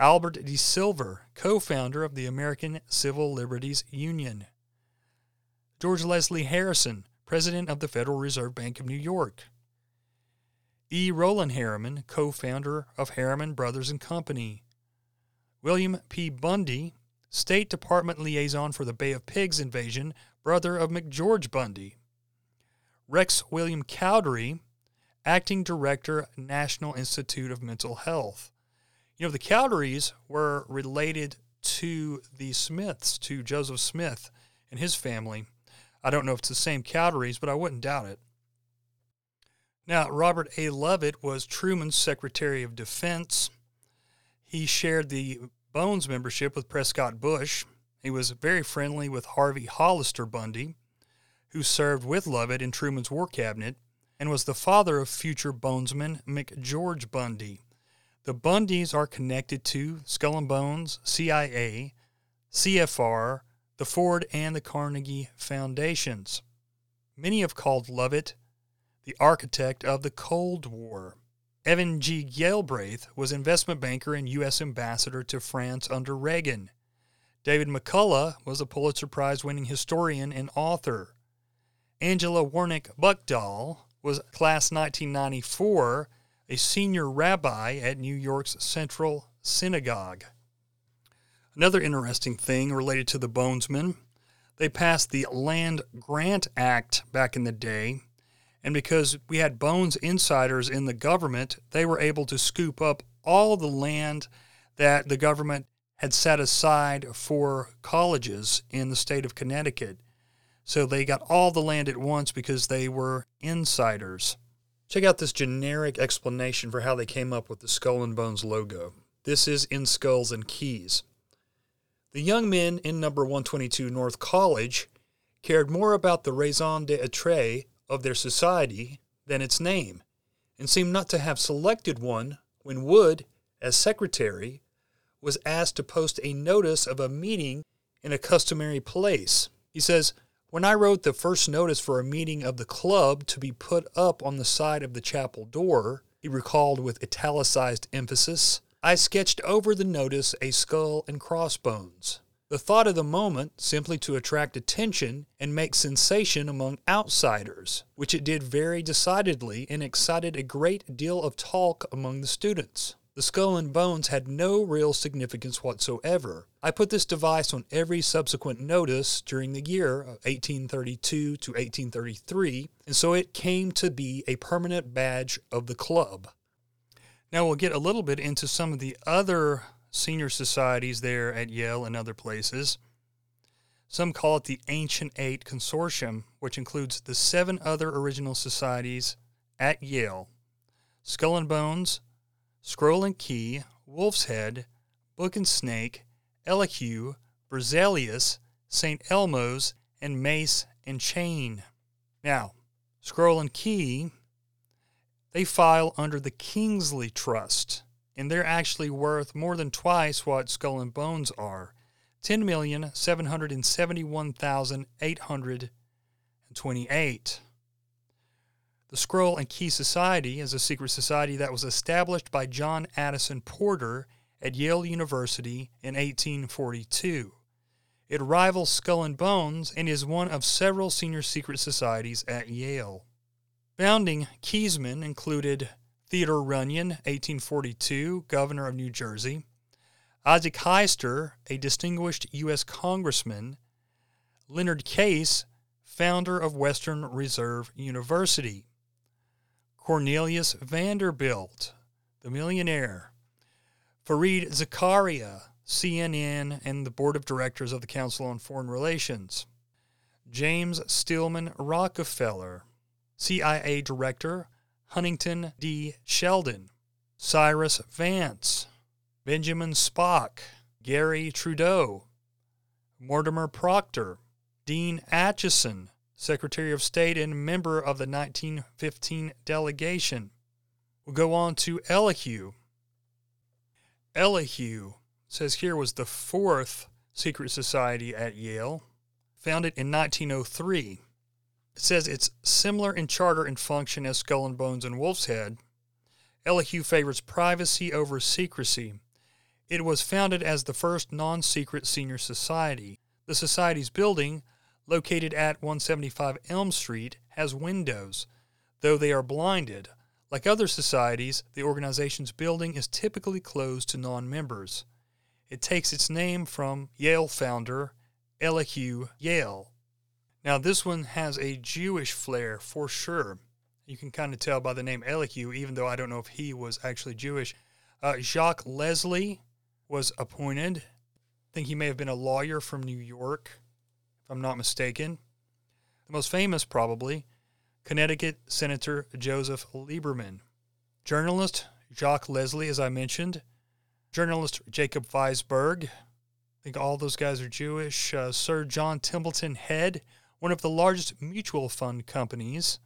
Albert DeSilver, co founder of the American Civil Liberties Union. George Leslie Harrison, president of the Federal Reserve Bank of New York. E. Roland Harriman, co-founder of Harriman Brothers and Company. William P. Bundy, State Department liaison for the Bay of Pigs invasion, brother of McGeorge Bundy. Rex William Cowdery, acting director, National Institute of Mental Health. You know, the Cowderys were related to the Smiths, to Joseph Smith and his family. I don't know if it's the same Cowderys, but I wouldn't doubt it. Now, Robert A. Lovett was Truman's Secretary of Defense. He shared the Bones membership with Prescott Bush. He was very friendly with Harvey Hollister Bundy, who served with Lovett in Truman's War Cabinet and was the father of future bonesman McGeorge Bundy. The Bundys are connected to Skull and Bones, CIA, CFR, the Ford, and the Carnegie Foundations. Many have called Lovett the architect of the Cold War. Evan G. Galbraith was investment banker and U.S. ambassador to France under Reagan. David McCullough was a Pulitzer Prize winning historian and author. Angela Warnick Buchdahl was class 1994, a senior rabbi at New York's Central Synagogue. Another interesting thing related to the Bonesmen they passed the Land Grant Act back in the day, and because we had Bones insiders in the government, they were able to scoop up all the land that the government had set aside for colleges in the state of Connecticut. So they got all the land at once because they were insiders. Check out this generic explanation for how they came up with the Skull and Bones logo. This is in Skulls and Keys. The young men in number 122 North College cared more about the raison d'etre of their society than its name, and seemed not to have selected one when Wood, as secretary, was asked to post a notice of a meeting in a customary place. He says, When I wrote the first notice for a meeting of the club to be put up on the side of the chapel door, he recalled with italicized emphasis, I sketched over the notice a skull and crossbones. The thought of the moment simply to attract attention and make sensation among outsiders, which it did very decidedly and excited a great deal of talk among the students. The skull and bones had no real significance whatsoever. I put this device on every subsequent notice during the year of 1832 to 1833, and so it came to be a permanent badge of the club. Now we'll get a little bit into some of the other senior societies there at Yale and other places. Some call it the Ancient Eight Consortium, which includes the seven other original societies at Yale Skull and Bones, Scroll and Key, Wolf's Head, Book and Snake, Elihu, Berzelius, St. Elmo's, and Mace and Chain. Now, Scroll and Key they file under the Kingsley Trust, and they're actually worth more than twice what Skull and Bones are. Ten million seven hundred and seventy-one thousand eight hundred and twenty-eight. The Scroll and Key Society is a secret society that was established by John Addison Porter at Yale University in 1842. It rivals Skull and Bones and is one of several senior secret societies at Yale. Founding Keysmen included Theodore Runyon, 1842, governor of New Jersey, Isaac Hiester, a distinguished U.S. congressman, Leonard Case, founder of Western Reserve University, Cornelius Vanderbilt, the millionaire, Fareed Zakaria, CNN, and the board of directors of the Council on Foreign Relations, James Stillman Rockefeller, CIA Director Huntington D. Sheldon, Cyrus Vance, Benjamin Spock, Garry Trudeau, Mortimer Proctor, Dean Acheson, Secretary of State and member of the 1915 delegation. We'll go on to Elihu. Elihu says here was the fourth secret society at Yale, founded in 1903. It says it's similar in charter and function as Skull and Bones and Wolf's Head. Elihu favors privacy over secrecy. It was founded as the first non secret senior society. The society's building, located at 175 Elm Street, has windows, though they are blinded. Like other societies, the organization's building is typically closed to non members. It takes its name from Yale founder Elihu Yale. Now, this one has a Jewish flair for sure. You can kind of tell by the name Elihu, even though I don't know if he was actually Jewish. Uh, Jacques Leslie was appointed. I think he may have been a lawyer from New York, if I'm not mistaken. The most famous, probably, Connecticut Senator Joseph Lieberman. Journalist Jacques Leslie, as I mentioned. Journalist Jacob Weisberg. I think all those guys are Jewish. Uh, Sir John Templeton Head one of the largest mutual fund companies.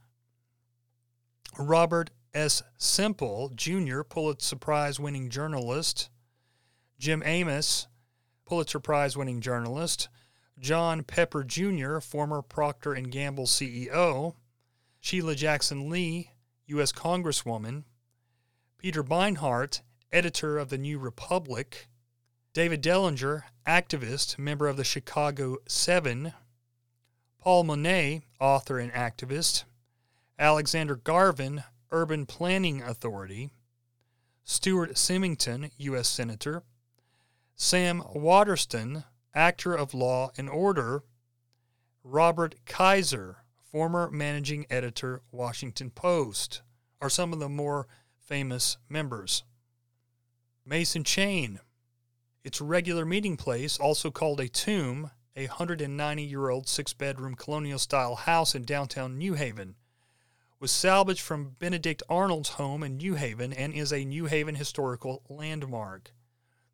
Robert S. Semple, Jr., Pulitzer Prize winning journalist. Jim Amoss, Pulitzer Prize winning journalist. John Pepper Jr., former Procter & Gamble CEO. Sheila Jackson Lee, U.S. Congresswoman. Peter Beinart, editor of the New Republic. David Dellinger, activist, member of the Chicago Seven. Paul Mone, author and activist, Alexander Garvin, Urban Planning Authority, Stuart Symington, U.S. Senator, Sam Waterston, actor of Law and Order, Robert Kaiser, former managing editor, Washington Post, are some of the more famous members. Mace and Chain, its regular meeting place, also called a tomb, a 190 year old six bedroom colonial style house in downtown New Haven, was salvaged from Benedict Arnold's home in New Haven and is a New Haven historical landmark.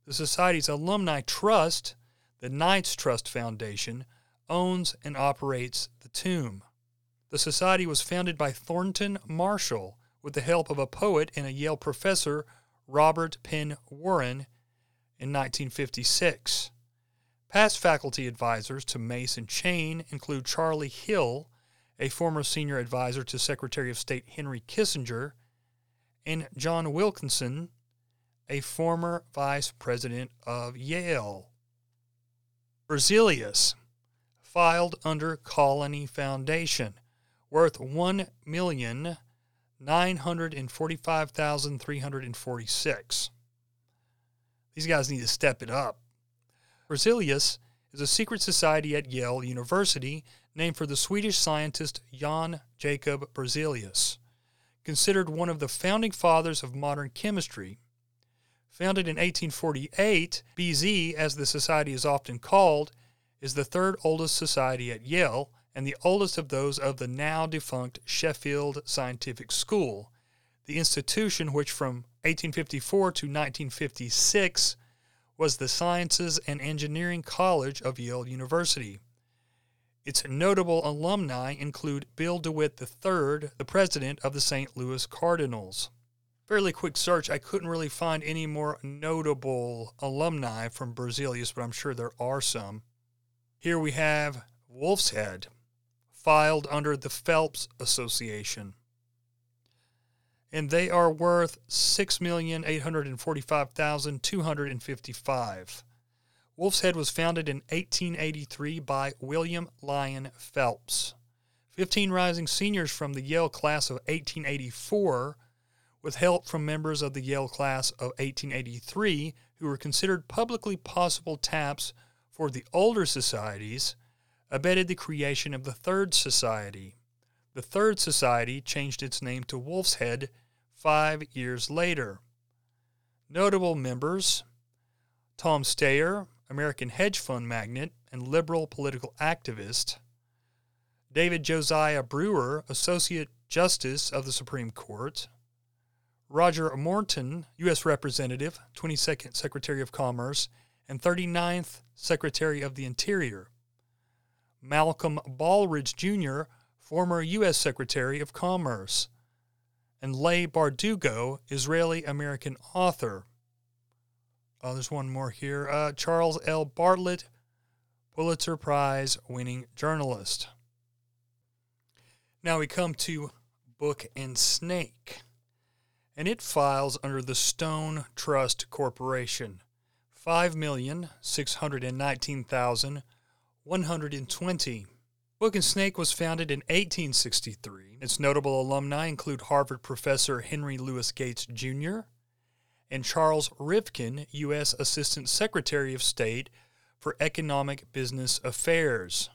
The Society's Alumni Trust, the Knights Trust Foundation, owns and operates the tomb. The Society was founded by Thornton Marshall with the help of a poet and a Yale professor, Robert Penn Warren, in 1956. Past faculty advisors to Mace and Chain include Charlie Hill, a former senior advisor to Secretary of State Henry Kissinger, and John Wilkinson, a former vice president of Yale. Berzelius, filed under Colony Foundation, worth one million nine hundred and forty-five thousand three hundred and forty-six. These guys need to step it up. Berzelius is a secret society at Yale University named for the Swedish scientist Jan Jacob Berzelius, considered one of the founding fathers of modern chemistry. Founded in 1848, BZ, as the society is often called, is the third oldest society at Yale and the oldest of those of the now defunct Sheffield Scientific School, the institution which from 1854 to 1956 was the Sciences and Engineering College of Yale University. Its notable alumni include Bill DeWitt III, the president of the St. Louis Cardinals fairly quick search, I couldn't really find any more notable alumni from Berzelius, but I'm sure there are some. Here we have Wolf's Head, filed under the Phelps Association. And they are worth 6,845,255. Wolf's Head was founded in 1883 by William Lyon Phelps. Fifteen rising seniors from the Yale class of 1884 with help from members of the Yale class of 1883 who were considered publicly possible taps for the older societies, abetted the creation of the Third Society. The Third Society changed its name to Wolf's Head five years later. Notable members Tom Steyer, American hedge fund magnate and liberal political activist, David Josiah Brewer, Associate Justice of the Supreme Court, Roger Morton, U.S. Representative, 22nd Secretary of Commerce, and 39th Secretary of the Interior. Malcolm Baldrige Jr., former U.S. Secretary of Commerce. And Leigh Bardugo, Israeli American author. Oh, there's one more here. Uh, Charles L. Bartlett, Pulitzer Prize winning journalist. Now we come to Book and Snake and it files under the Stone Trust Corporation. 5,619,120. Book and Snake was founded in 1863. Its notable alumni include Harvard professor Henry Louis Gates Jr. and Charles Rivkin, U.S. Assistant Secretary of State for Economic Business Affairs.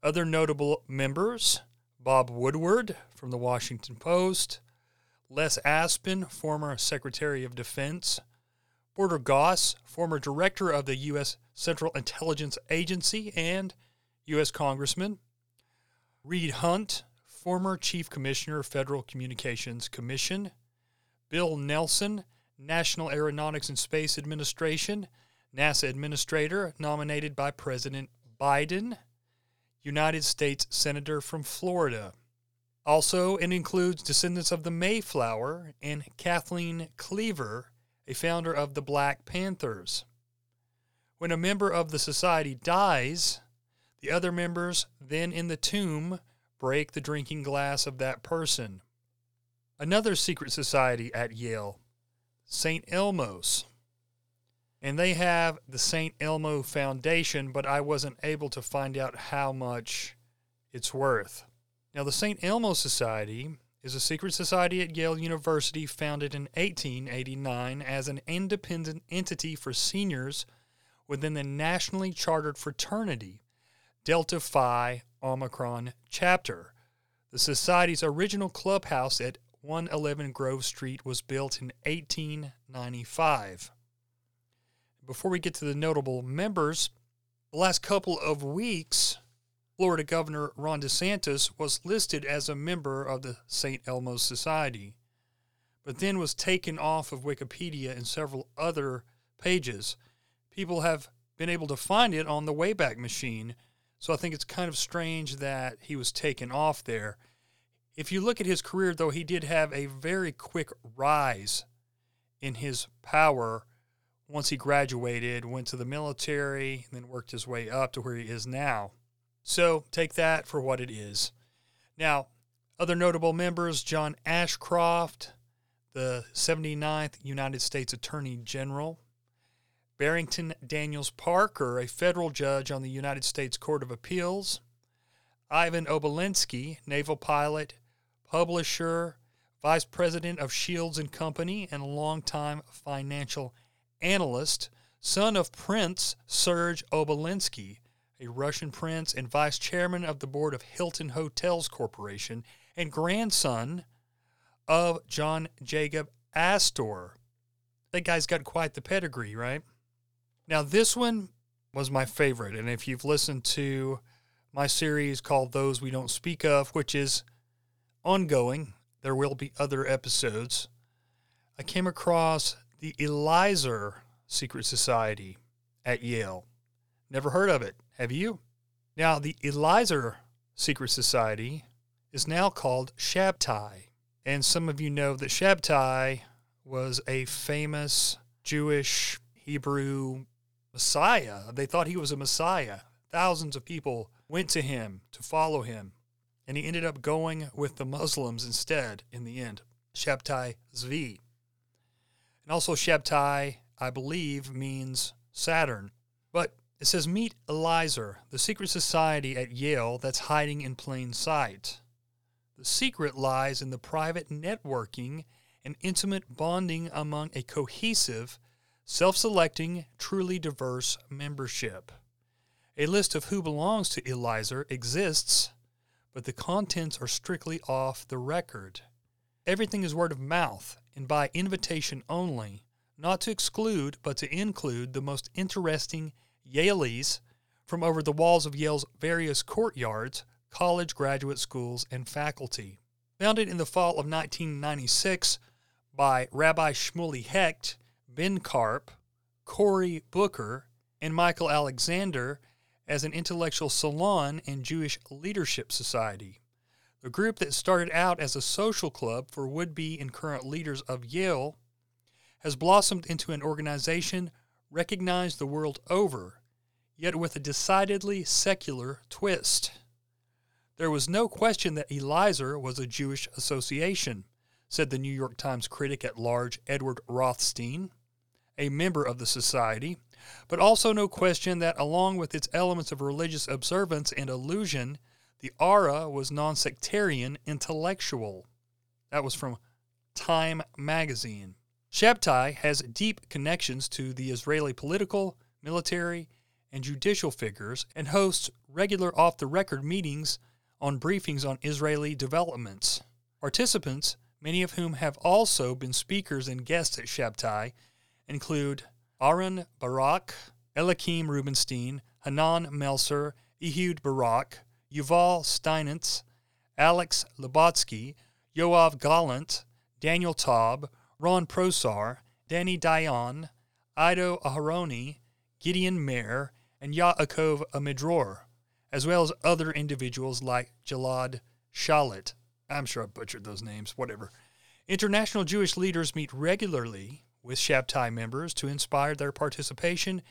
Other notable members Bob Woodward from the Washington Post, Les Aspin, former Secretary of Defense, Porter Goss, former Director of the U.S. Central Intelligence Agency and U.S. Congressman, Reed Hundt, former Chief Commissioner, Federal Communications Commission, Bill Nelson, National Aeronautics and Space Administration, NASA Administrator, nominated by President Biden, United States Senator from Florida. Also, it includes descendants of the Mayflower and Kathleen Cleaver, a founder of the Black Panthers. When a member of the society dies, the other members then in the tomb break the drinking glass of that person. Another secret society at Yale, St. Elmo's. And they have the St. Elmo Foundation, but I wasn't able to find out how much it's worth. Now, the St. Elmo Society is a secret society at Yale University founded in 1889 as an independent entity for seniors within the nationally chartered fraternity, Delta Phi Omicron chapter. The Society's original clubhouse at 111 Grove Street was built in 1895. Before we get to the notable members, the last couple of weeks, Florida Governor Ron DeSantis was listed as a member of the St. Elmo's Society, but then was taken off of Wikipedia and several other pages. People have been able to find it on the Wayback Machine, so I think it's kind of strange that he was taken off there. If you look at his career, though, he did have a very quick rise in his power once he graduated, went to the military, and then worked his way up to where he is now. So take that for what it is. Now, other notable members John Ashcroft, the 79th United States Attorney General, Barrington Daniels Parker, a federal judge on the United States Court of Appeals, Ivan Obolensky, naval pilot, publisher, vice president of Shields and Company, and a longtime financial analyst, son of Prince Serge Obolensky, a Russian prince and vice chairman of the board of Hilton Hotels Corporation, and grandson of John Jacob Astor. That guy's got quite the pedigree, right? Now, this one was my favorite. And if you've listened to my series called Those We Don't Speak of, which is ongoing, there will be other episodes. I came across the Eliezer Secret Society at Yale. Never heard of it. Have you? Now, the Eliezer Secret Society is now called Shabtai. And some of you know that Shabtai was a famous Jewish Hebrew Messiah. They thought he was a Messiah. Thousands of people went to him to follow him. And he ended up going with the Muslims instead in the end. Shabtai Zvi. And also, Shabtai, I believe, means Saturn. But it says, Meet Eliezer, the secret society at Yale that's hiding in plain sight. The secret lies in the private networking and intimate bonding among a cohesive, self selecting, truly diverse membership. A list of who belongs to Eliezer exists, but the contents are strictly off the record. Everything is word of mouth and by invitation only, not to exclude, but to include the most interesting Yalees from over the walls of Yale's various courtyards, college graduate schools, and faculty. Founded in the fall of 1996 by Rabbi Shmuley Hecht, Ben Karp, Cory Booker, and Michael Alexander as an intellectual salon and Jewish leadership society. The group that started out as a social club for would be and current leaders of Yale has blossomed into an organization recognized the world over, yet with a decidedly secular twist. There was no question that Eliezer was a Jewish association, said the New York Times critic at large Edward Rothstein, a member of the society, but also no question that along with its elements of religious observance and illusion, the aura was non sectarian intellectual. That was from Time magazine. Shabtai has deep connections to the Israeli political, military, and judicial figures and hosts regular off the record meetings on briefings on Israeli developments. Participants, many of whom have also been speakers and guests at Shabtai, include Aaron Barak, Eliakim Rubinstein, Hanan Meltzer, Ehud Barak, Yuval Steinitz, Alex Lubotsky, Yoav Gallant, Daniel Taub, Ron Prosor, Danny Dayan, Ido Aharoni, Gideon Mayer, and Yaakov Amidror, as well as other individuals like Jalad Shalit. I'm sure I butchered those names, whatever. International Jewish leaders meet regularly with Shabtai members to inspire their participation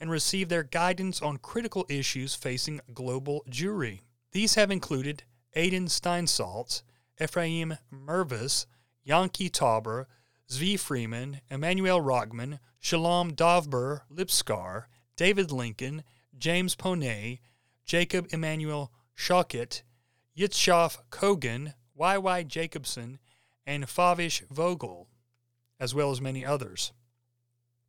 and receive their guidance on critical issues facing global Jewry. These have included Adin Steinsaltz, Ephraim Mirvis, Yanki Tauber, Zvi Freeman, Emmanuel Rockman, Shalom Dovber Lipskar, David Lincoln, James Ponet, Jacob Emmanuel Shockett, Yitzhak Kogan, Y.Y. Jacobson, and Favish Vogel, as well as many others.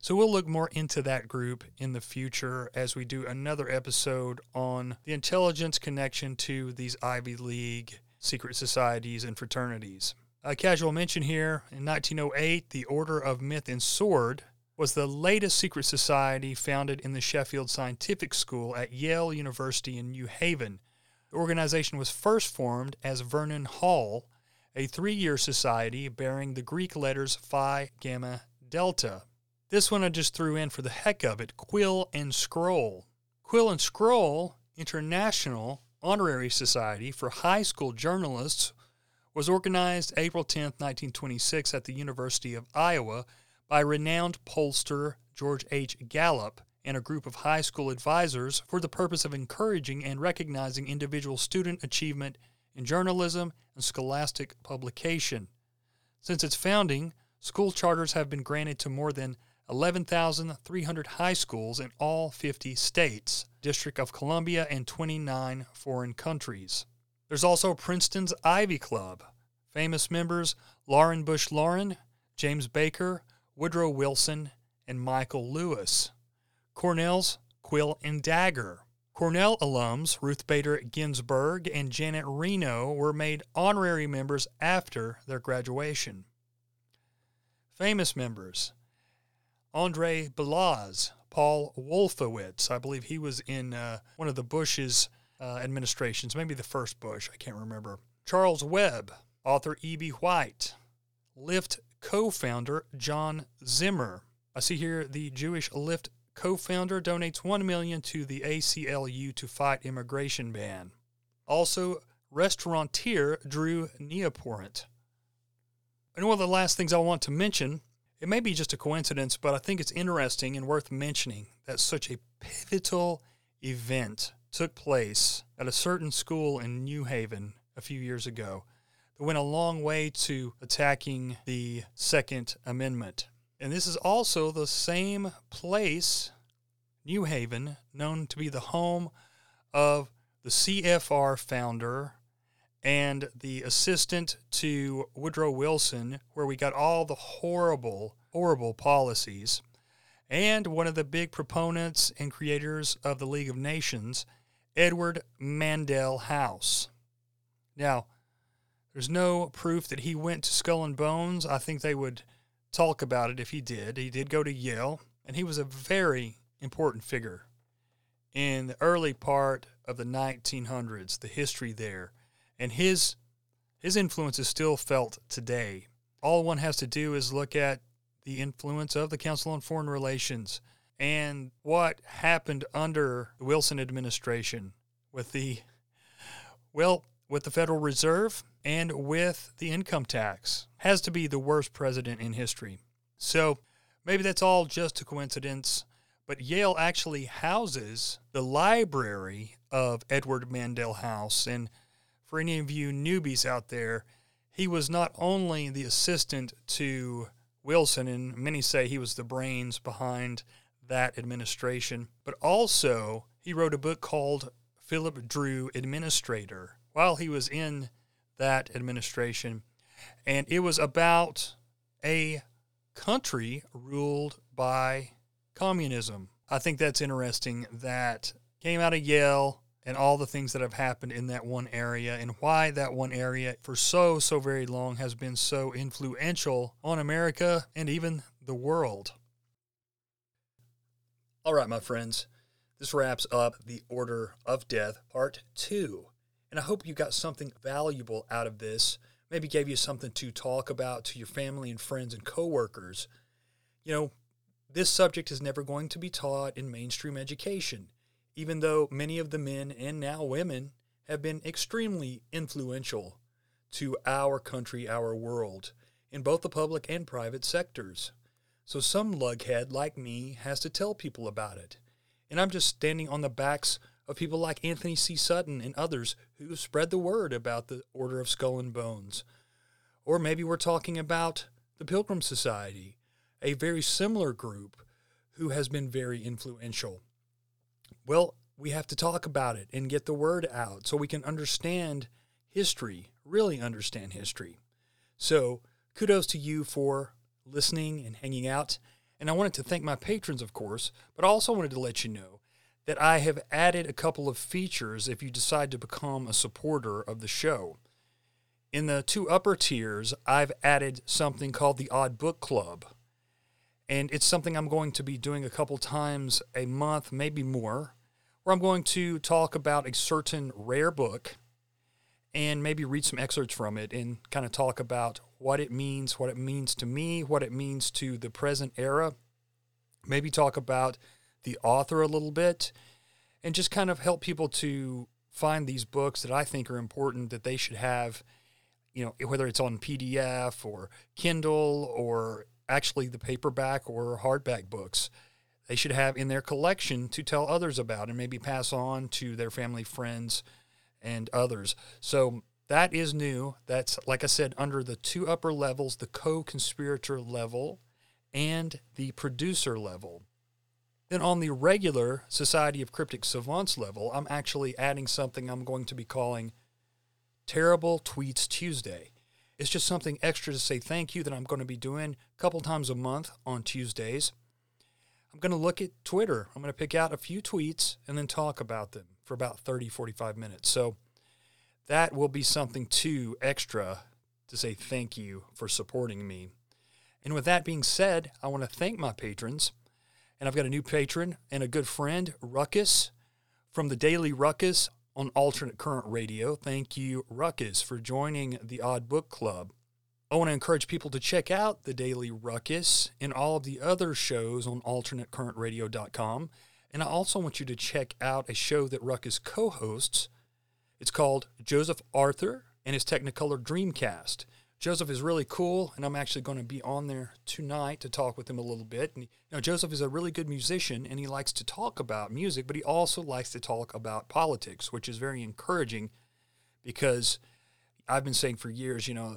So we'll look more into that group in the future as we do another episode on the intelligence connection to these Ivy League secret societies and fraternities. A casual mention here in 1908, the Order of Myth and Sword was the latest secret society founded in the Sheffield Scientific School at Yale University in New Haven. The organization was first formed as Vernon Hall, a three year society bearing the Greek letters Phi Gamma Delta. This one I just threw in for the heck of it Quill and Scroll. Quill and Scroll International Honorary Society for High School Journalists was organized April 10, 1926, at the University of Iowa by renowned pollster George H. Gallup and a group of high school advisors for the purpose of encouraging and recognizing individual student achievement in journalism and scholastic publication. Since its founding, school charters have been granted to more than 11,300 high schools in all 50 states, District of Columbia, and 29 foreign countries. There's also Princeton's Ivy Club. Famous members Lauren Bush Lauren, James Baker, Woodrow Wilson, and Michael Lewis. Cornell's Quill and Dagger. Cornell alums Ruth Bader Ginsburg and Janet Reno were made honorary members after their graduation. Famous members Andre Balazs, Paul Wolfowitz. I believe he was in uh, one of the Bush's uh, administrations, maybe the first Bush, I can't remember. Charles Webb, author E.B. White, Lyft co founder John Zimmer. I see here the Jewish Lyft co founder donates 1 million to the ACLU to fight immigration ban. Also, restaurateur Drew Nieporent. And one of the last things I want to mention it may be just a coincidence, but I think it's interesting and worth mentioning that such a pivotal event took place at a certain school in New Haven a few years ago that went a long way to attacking the Second Amendment. And this is also the same place, New Haven, known to be the home of the CFR founder and the assistant to Woodrow Wilson, where we got all the horrible, horrible policies, and one of the big proponents and creators of the League of Nations, Edward Mandell House. Now, there's no proof that he went to Skull and Bones. I think they would talk about it if he did. He did go to Yale, and he was a very important figure in the early part of the 1900s, the history there and his his influence is still felt today. All one has to do is look at the influence of the Council on Foreign Relations and what happened under the Wilson administration with the well, with the Federal Reserve and with the income tax. Has to be the worst president in history. So, maybe that's all just a coincidence, but Yale actually houses the library of Edward Mandell House and for any of you newbies out there, he was not only the assistant to Wilson, and many say he was the brains behind that administration, but also he wrote a book called Philip Dru Administrator while he was in that administration. And it was about a country ruled by communism. I think that's interesting that came out of Yale and all the things that have happened in that one area and why that one area for so, so very long has been so influential on America and even the world. All right, my friends, this wraps up the Order of Death Part 2. And I hope you got something valuable out of this. Maybe gave you something to talk about to your family and friends and coworkers. You know, this subject is never going to be taught in mainstream education even though many of the men and now women have been extremely influential to our country, our world, in both the public and private sectors. So some lughead like me has to tell people about it. And I'm just standing on the backs of people like Antony C. Sutton and others who have spread the word about the Order of Skull and Bones. Or maybe we're talking about the Pilgrim Society, a very similar group who has been very influential. Well, we have to talk about it and get the word out so we can understand history, really understand history. So, kudos to you for listening and hanging out. And I wanted to thank my patrons, of course, but I also wanted to let you know that I have added a couple of features if you decide to become a supporter of the show. In the two upper tiers, I've added something called the Odd Book Club. And it's something I'm going to be doing a couple times a month, maybe more, where I'm going to talk about a certain rare book and maybe read some excerpts from it and kind of talk about what it means, what it means to me, what it means to the present era. Maybe talk about the author a little bit and just kind of help people to find these books that I think are important that they should have, you know, whether it's on PDF or Kindle or actually the paperback or hardback books. They should have in their collection to tell others about and maybe pass on to their family, friends, and others. So that is new. That's, like I said, under the two upper levels the co conspirator level and the producer level. Then on the regular Society of Cryptic Savants level, I'm actually adding something I'm going to be calling Terrible Tweets Tuesday. It's just something extra to say thank you that I'm going to be doing a couple times a month on Tuesdays. I'm going to look at Twitter. I'm going to pick out a few tweets and then talk about them for about 30, 45 minutes. So that will be something too extra to say thank you for supporting me. And with that being said, I want to thank my patrons. And I've got a new patron and a good friend, Ruckus, from the Daily Ruckus on Alternate Current Radio. Thank you, Ruckus, for joining the Odd Book Club. I want to encourage people to check out the Daily Ruckus and all of the other shows on alternatecurrentradio.com. And I also want you to check out a show that Ruckus co hosts it's called Joseph Arthur and his Technicolor Dreamcast. Joseph is really cool, and I'm actually going to be on there tonight to talk with him a little bit. And, you know, Joseph is a really good musician, and he likes to talk about music, but he also likes to talk about politics, which is very encouraging because I've been saying for years, you know,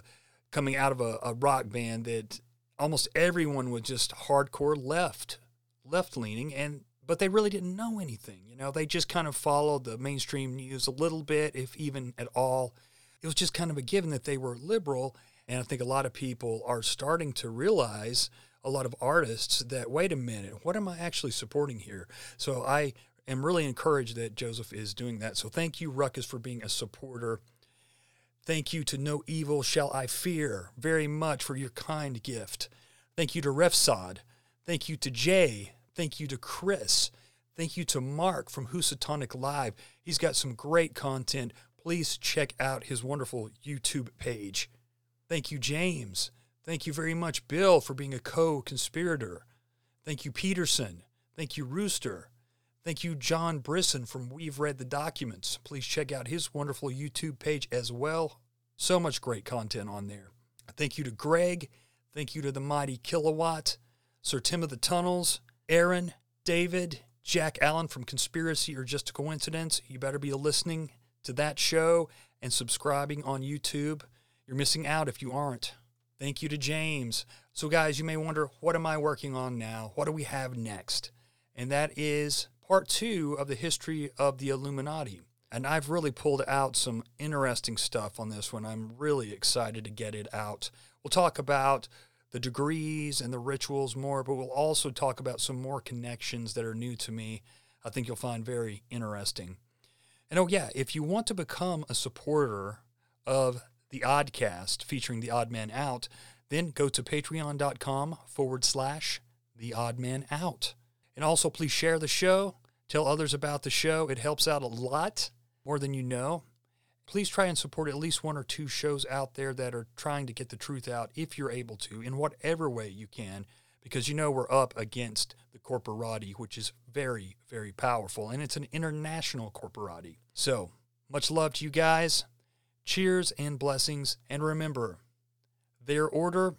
coming out of a, a rock band that almost everyone was just hardcore left, left leaning, and but they really didn't know anything. You know, they just kind of followed the mainstream news a little bit, if even at all. It was just kind of a given that they were liberal. And I think a lot of people are starting to realize, a lot of artists, that wait a minute, what am I actually supporting here? So I am really encouraged that Joseph is doing that. So thank you, Ruckus, for being a supporter. Thank you to No Evil Shall I Fear very much for your kind gift. Thank you to Refsod. Thank you to Jay. Thank you to Chris. Thank you to Mark from Housatonic Live. He's got some great content. Please check out his wonderful YouTube page. Thank you, James. Thank you very much, Bill, for being a co conspirator. Thank you, Peterson. Thank you, Rooster. Thank you, John Brisson from We've Read the Documents. Please check out his wonderful YouTube page as well. So much great content on there. Thank you to Greg. Thank you to the Mighty Kilowatt, Sir Tim of the Tunnels, Aaron, David, Jack Allen from Conspiracy or Just a Coincidence. You better be listening to that show and subscribing on YouTube. You're missing out if you aren't. Thank you to James. So, guys, you may wonder, what am I working on now? What do we have next? And that is part two of the history of the Illuminati. And I've really pulled out some interesting stuff on this one. I'm really excited to get it out. We'll talk about the degrees and the rituals more, but we'll also talk about some more connections that are new to me. I think you'll find very interesting. And oh, yeah, if you want to become a supporter of the Oddcast featuring the Odd Man Out, then go to patreon.com forward slash the Odd Man Out. And also, please share the show, tell others about the show. It helps out a lot, more than you know please try and support at least one or two shows out there that are trying to get the truth out if you're able to in whatever way you can because you know we're up against the corporati which is very very powerful and it's an international corporati so much love to you guys cheers and blessings and remember their order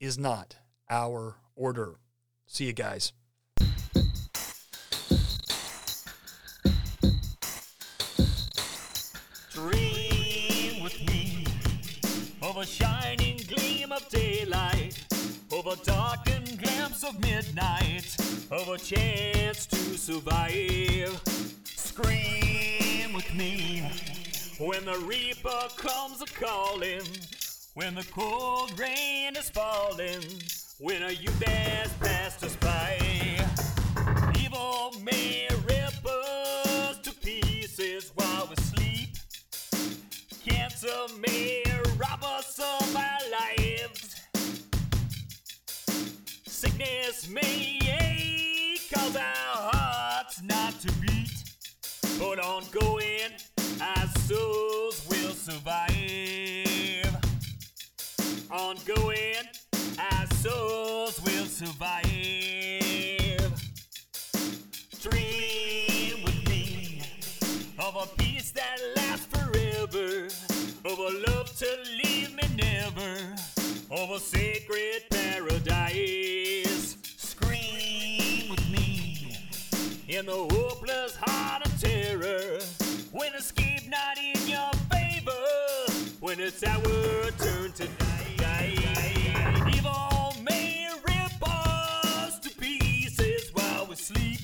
is not our order. See you guys. Dream with me of a shining gleam of daylight, of a darkened glimpse of midnight, of a chance to survive. Scream with me when the reaper comes a calling, when the cold rain is falling, when a youth has passed us by. Evil may rip us to pieces while we sleep. Cancer may rob us of our lives. Sickness may cause our hearts not to beat. But ongoing, our souls will survive. Ongoing, our souls will survive. Dream with me of a peace that lasts forever, of a love to leave me never, of a sacred paradise. Scream with me in the hopeless heart of terror. When not in your favor, when it's our turn to die. Evil may rip us to pieces while we sleep.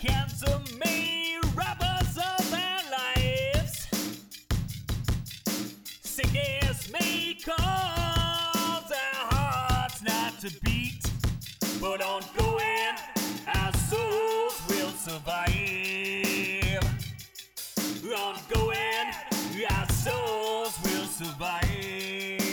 Cancer may rob us of our lives. Sickness may cause our hearts not to beat. But ongoing, our souls will survive. Survive. Ongoing, our souls will survive.